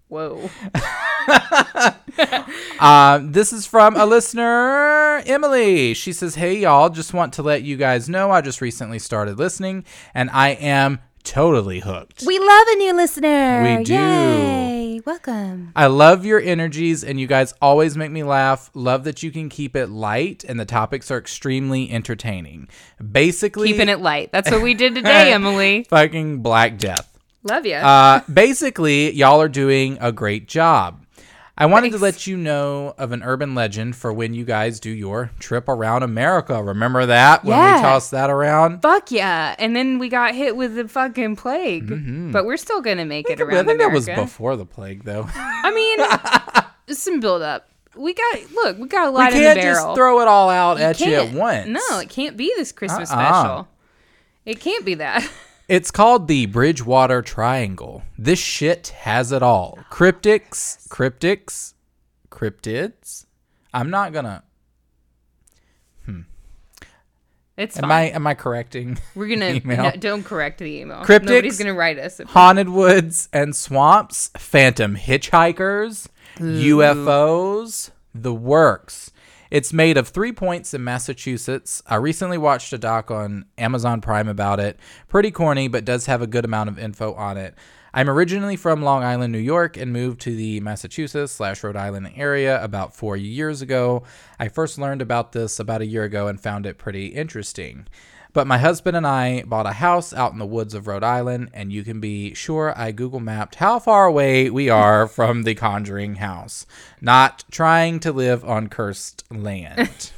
Whoa. Um, this is from a listener, Emily. She says, Hey, y'all, just want to let you guys know I just recently started listening and I am totally hooked. We love a new listener. We do. Yay. Welcome. I love your energies and you guys always make me laugh. Love that you can keep it light and the topics are extremely entertaining. Basically, Keeping it light. That's what we did today, Emily. fucking Black Death. Love you. Uh, basically, y'all are doing a great job. I wanted to let you know of an urban legend for when you guys do your trip around America. Remember that when Yeah. we tossed that around? Fuck yeah. And then we got hit with the fucking plague. But we're still going to make it Mm-hmm. I around think that was before the plague, though. I mean, some build up. We got, look, we got a we lot the can't just throw it all out at you at once. No, it can't be this Christmas Uh-uh. special. It can't be that. It's called the Bridgewater Triangle. This shit has it all. Cryptics, cryptics, cryptids. I'm not gonna. Hmm. It's Am fine. I am I correcting? We're gonna no, don't correct the email. Cryptics? Nobody's gonna write us. Haunted woods and swamps, phantom hitchhikers, UFOs, the works. It's made of three points in Massachusetts. I recently watched a doc on Amazon Prime about it. Pretty corny, but does have a good amount of info on it. I'm originally from Long Island, New York, and moved to the Massachusetts slash Rhode Island area about four years ago. I first learned about this about a year ago and found it pretty interesting. But my husband and I bought a house out in the woods of Rhode Island, and you can be sure I Google mapped how far away we are from the Conjuring house. Not trying to live on cursed land.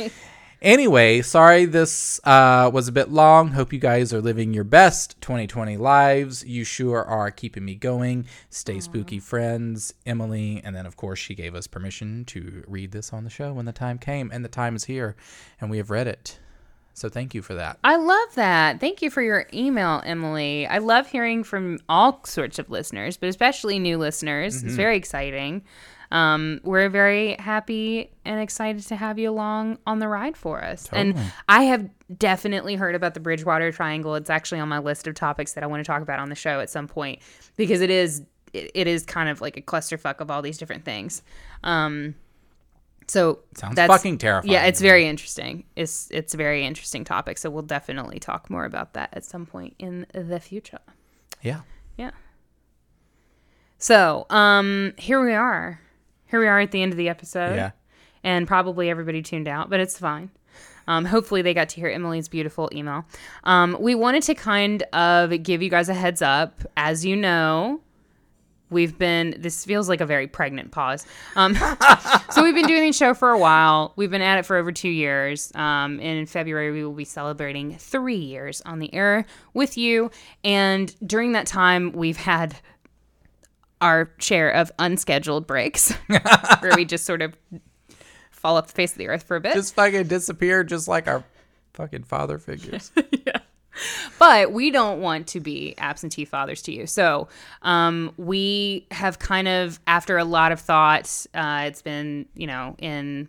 anyway, sorry this uh, was a bit long. Hope you guys are living your best 2020 lives. You sure are keeping me going. Stay spooky, friends. Emily, and then of course she gave us permission to read this on the show when the time came, and the time is here, and we have read it. So thank you for that. I love that. Thank you for your email, Emily. I love hearing from all sorts of listeners, but especially new listeners. Mm-hmm. It's very exciting. Um, we're very happy and excited to have you along on the ride for us. And I have definitely heard about the Bridgewater Triangle. It's actually on my list of topics that I want to talk about on the show at some point because it is it, it is kind of like a clusterfuck of all these different things. Um, so Sounds that's- fucking terrifying. Yeah, it's very interesting. It's it's a very interesting topic. So we'll definitely talk more about that at some point in the future. Yeah. Yeah. So, um, here we are. Here we are at the end of the episode. Yeah. And probably everybody tuned out, but it's fine. Um, hopefully they got to hear Emily's beautiful email. Um, we wanted to kind of give you guys a heads up. As you know, we've been this feels like a very pregnant pause. Um, so we've been doing the show for a while. We've been at it for over two years. Um, in february we will be celebrating three years on the air with you. And during that time we've had our share of unscheduled breaks where we just sort of fall off the face of the earth for a bit. Just fucking disappear just like our fucking father figures. but we don't want to be absentee fathers to you. So um, we have kind of, after a lot of thought, uh, it's been, you know, in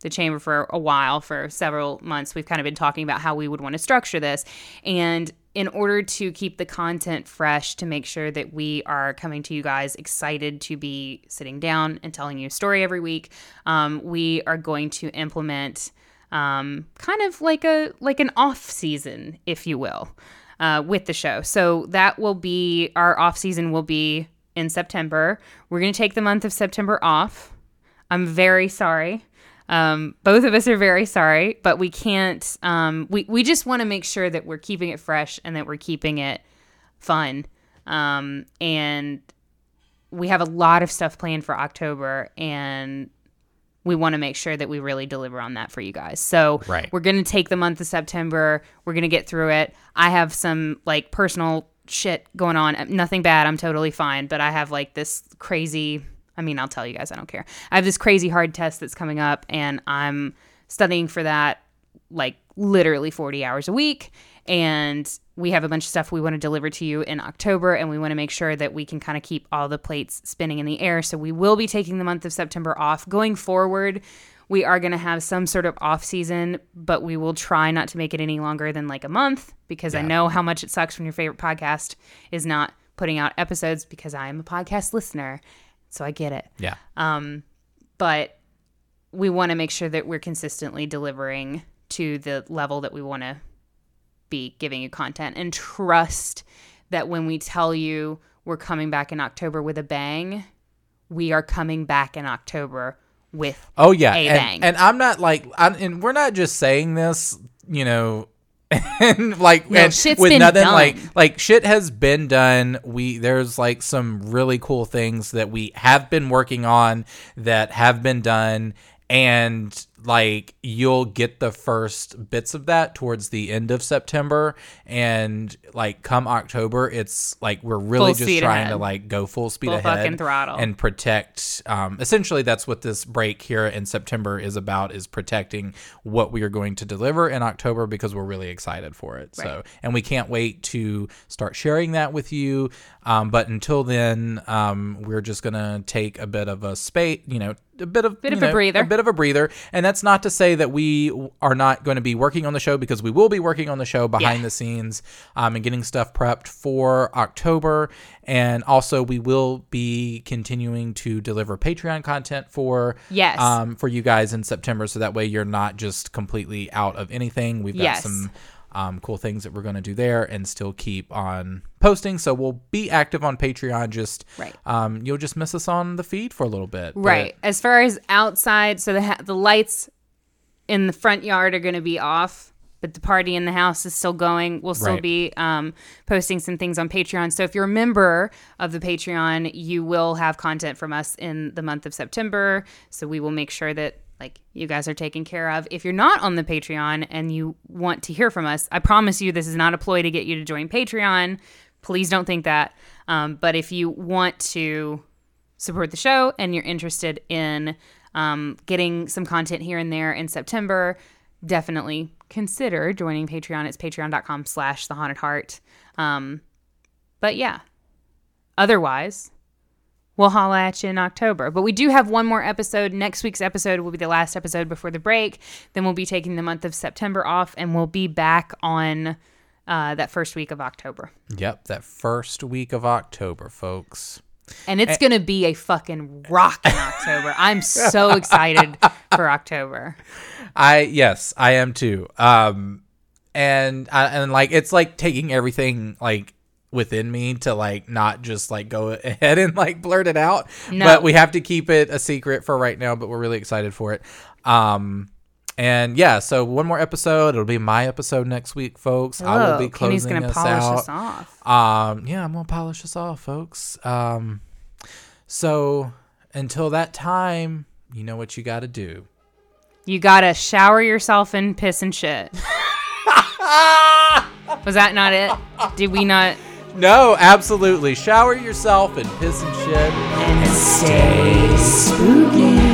the chamber for a while, for several months, we've kind of been talking about how we would want to structure this. And in order to keep the content fresh, to make sure that we are coming to you guys excited to be sitting down and telling you a story every week, um, we are going to implement um, kind of like a like an off season, if you will, uh, with the show. So that will be our off season will be in September. We're going to take the month of September off. I'm very sorry. Um, both of us are very sorry, but we can't. Um, we we just want to make sure that we're keeping it fresh and that we're keeping it fun. Um, and we have a lot of stuff planned for October, and we want to make sure that we really deliver on that for you guys. So Right. we're going to take the month of September. We're going to get through it. I have some like personal shit going on. Uh, nothing bad. I'm totally fine. But I have like this crazy, I mean, I'll tell you guys, I don't care. I have this crazy hard test that's coming up and I'm studying for that like literally 40 hours a week. And we have a bunch of stuff we want to deliver to you in October, and we want to make sure that we can kind of keep all the plates spinning in the air. So we will be taking the month of September off. Going forward, we are going to have some sort of off season, but we will try not to make it any longer than like a month because I know how much it sucks when your favorite podcast is not putting out episodes because I am a podcast listener. So I get it Yeah. Um, but we want to make sure that we're consistently delivering to the level that we want to be giving you content and trust that when we tell you we're coming back in October with a bang, we are coming back in October with Oh yeah, a and, bang. and I'm not like, I'm, and we're not just saying this, you know, and like No, and shit's with nothing done. like like shit has been done. We there's like some really cool things that we have been working on that have been done, and like you'll get the first bits of that towards the end of September, and like come October, it's like we're really Full just trying ahead. to like go full speed Full ahead throttle. and protect um, essentially that's what this break here in september is about is protecting what we are going to deliver in october because we're really excited for it so and we can't wait to start sharing that with you um, but until then um, we're just gonna take a bit of a space you know a bit of Bit of a breather. a bit of a breather and that's not to say that we are not going to be working on the show because we will be working on the show behind Yeah. the scenes um, and getting stuff prepped for October. And also, we will be continuing to deliver Patreon content for Yes. um, for you guys in September, so that way you're not just completely out of anything. We've got Yes. some um, cool things that we're going to do there, and still keep on posting. So we'll be active on Patreon. Just Right. um, you'll just miss us on the feed for a little bit, but- Right. As far as outside, so the ha- the lights in the front yard are going to be off, but the party in the house is still going. We'll still Right. be um, posting some things on Patreon. So if you're a member of the Patreon, you will have content from us in the month of September. So we will make sure that like you guys are taken care of. If you're not on the Patreon and you want to hear from us, I promise you this is not a ploy to get you to join Patreon. Please don't think that. Um, but if you want to support the show and you're interested in um, getting some content here and there in September, definitely consider joining Patreon. It's patreon.com slash the haunted heart. Um, but yeah, otherwise, we'll holla at you in October. But we do have one more episode. Next week's episode will be the last episode before the break. Then we'll be taking the month of September off and we'll be back on uh, that first week of October. Yep, that first week of October, folks. And it's going to be a fucking rock in October. I'm so excited for October. I yes, I am too. Um, and I, and like it's like taking everything like within me to like not just like go ahead and like blurt it out. No. But we have to keep it a secret for right now. But we're really excited for it. Um. And yeah, so one more episode. It'll be my episode next week, folks. I will be closing Kenny's gonna this polish out. us off. Um, yeah, I'm gonna polish this off, folks. Um, so until that time, you know what you got to do. You gotta shower yourself in piss and shit. Was that not it? Did we not? No, absolutely. Shower yourself and piss and shit. And stay spooky.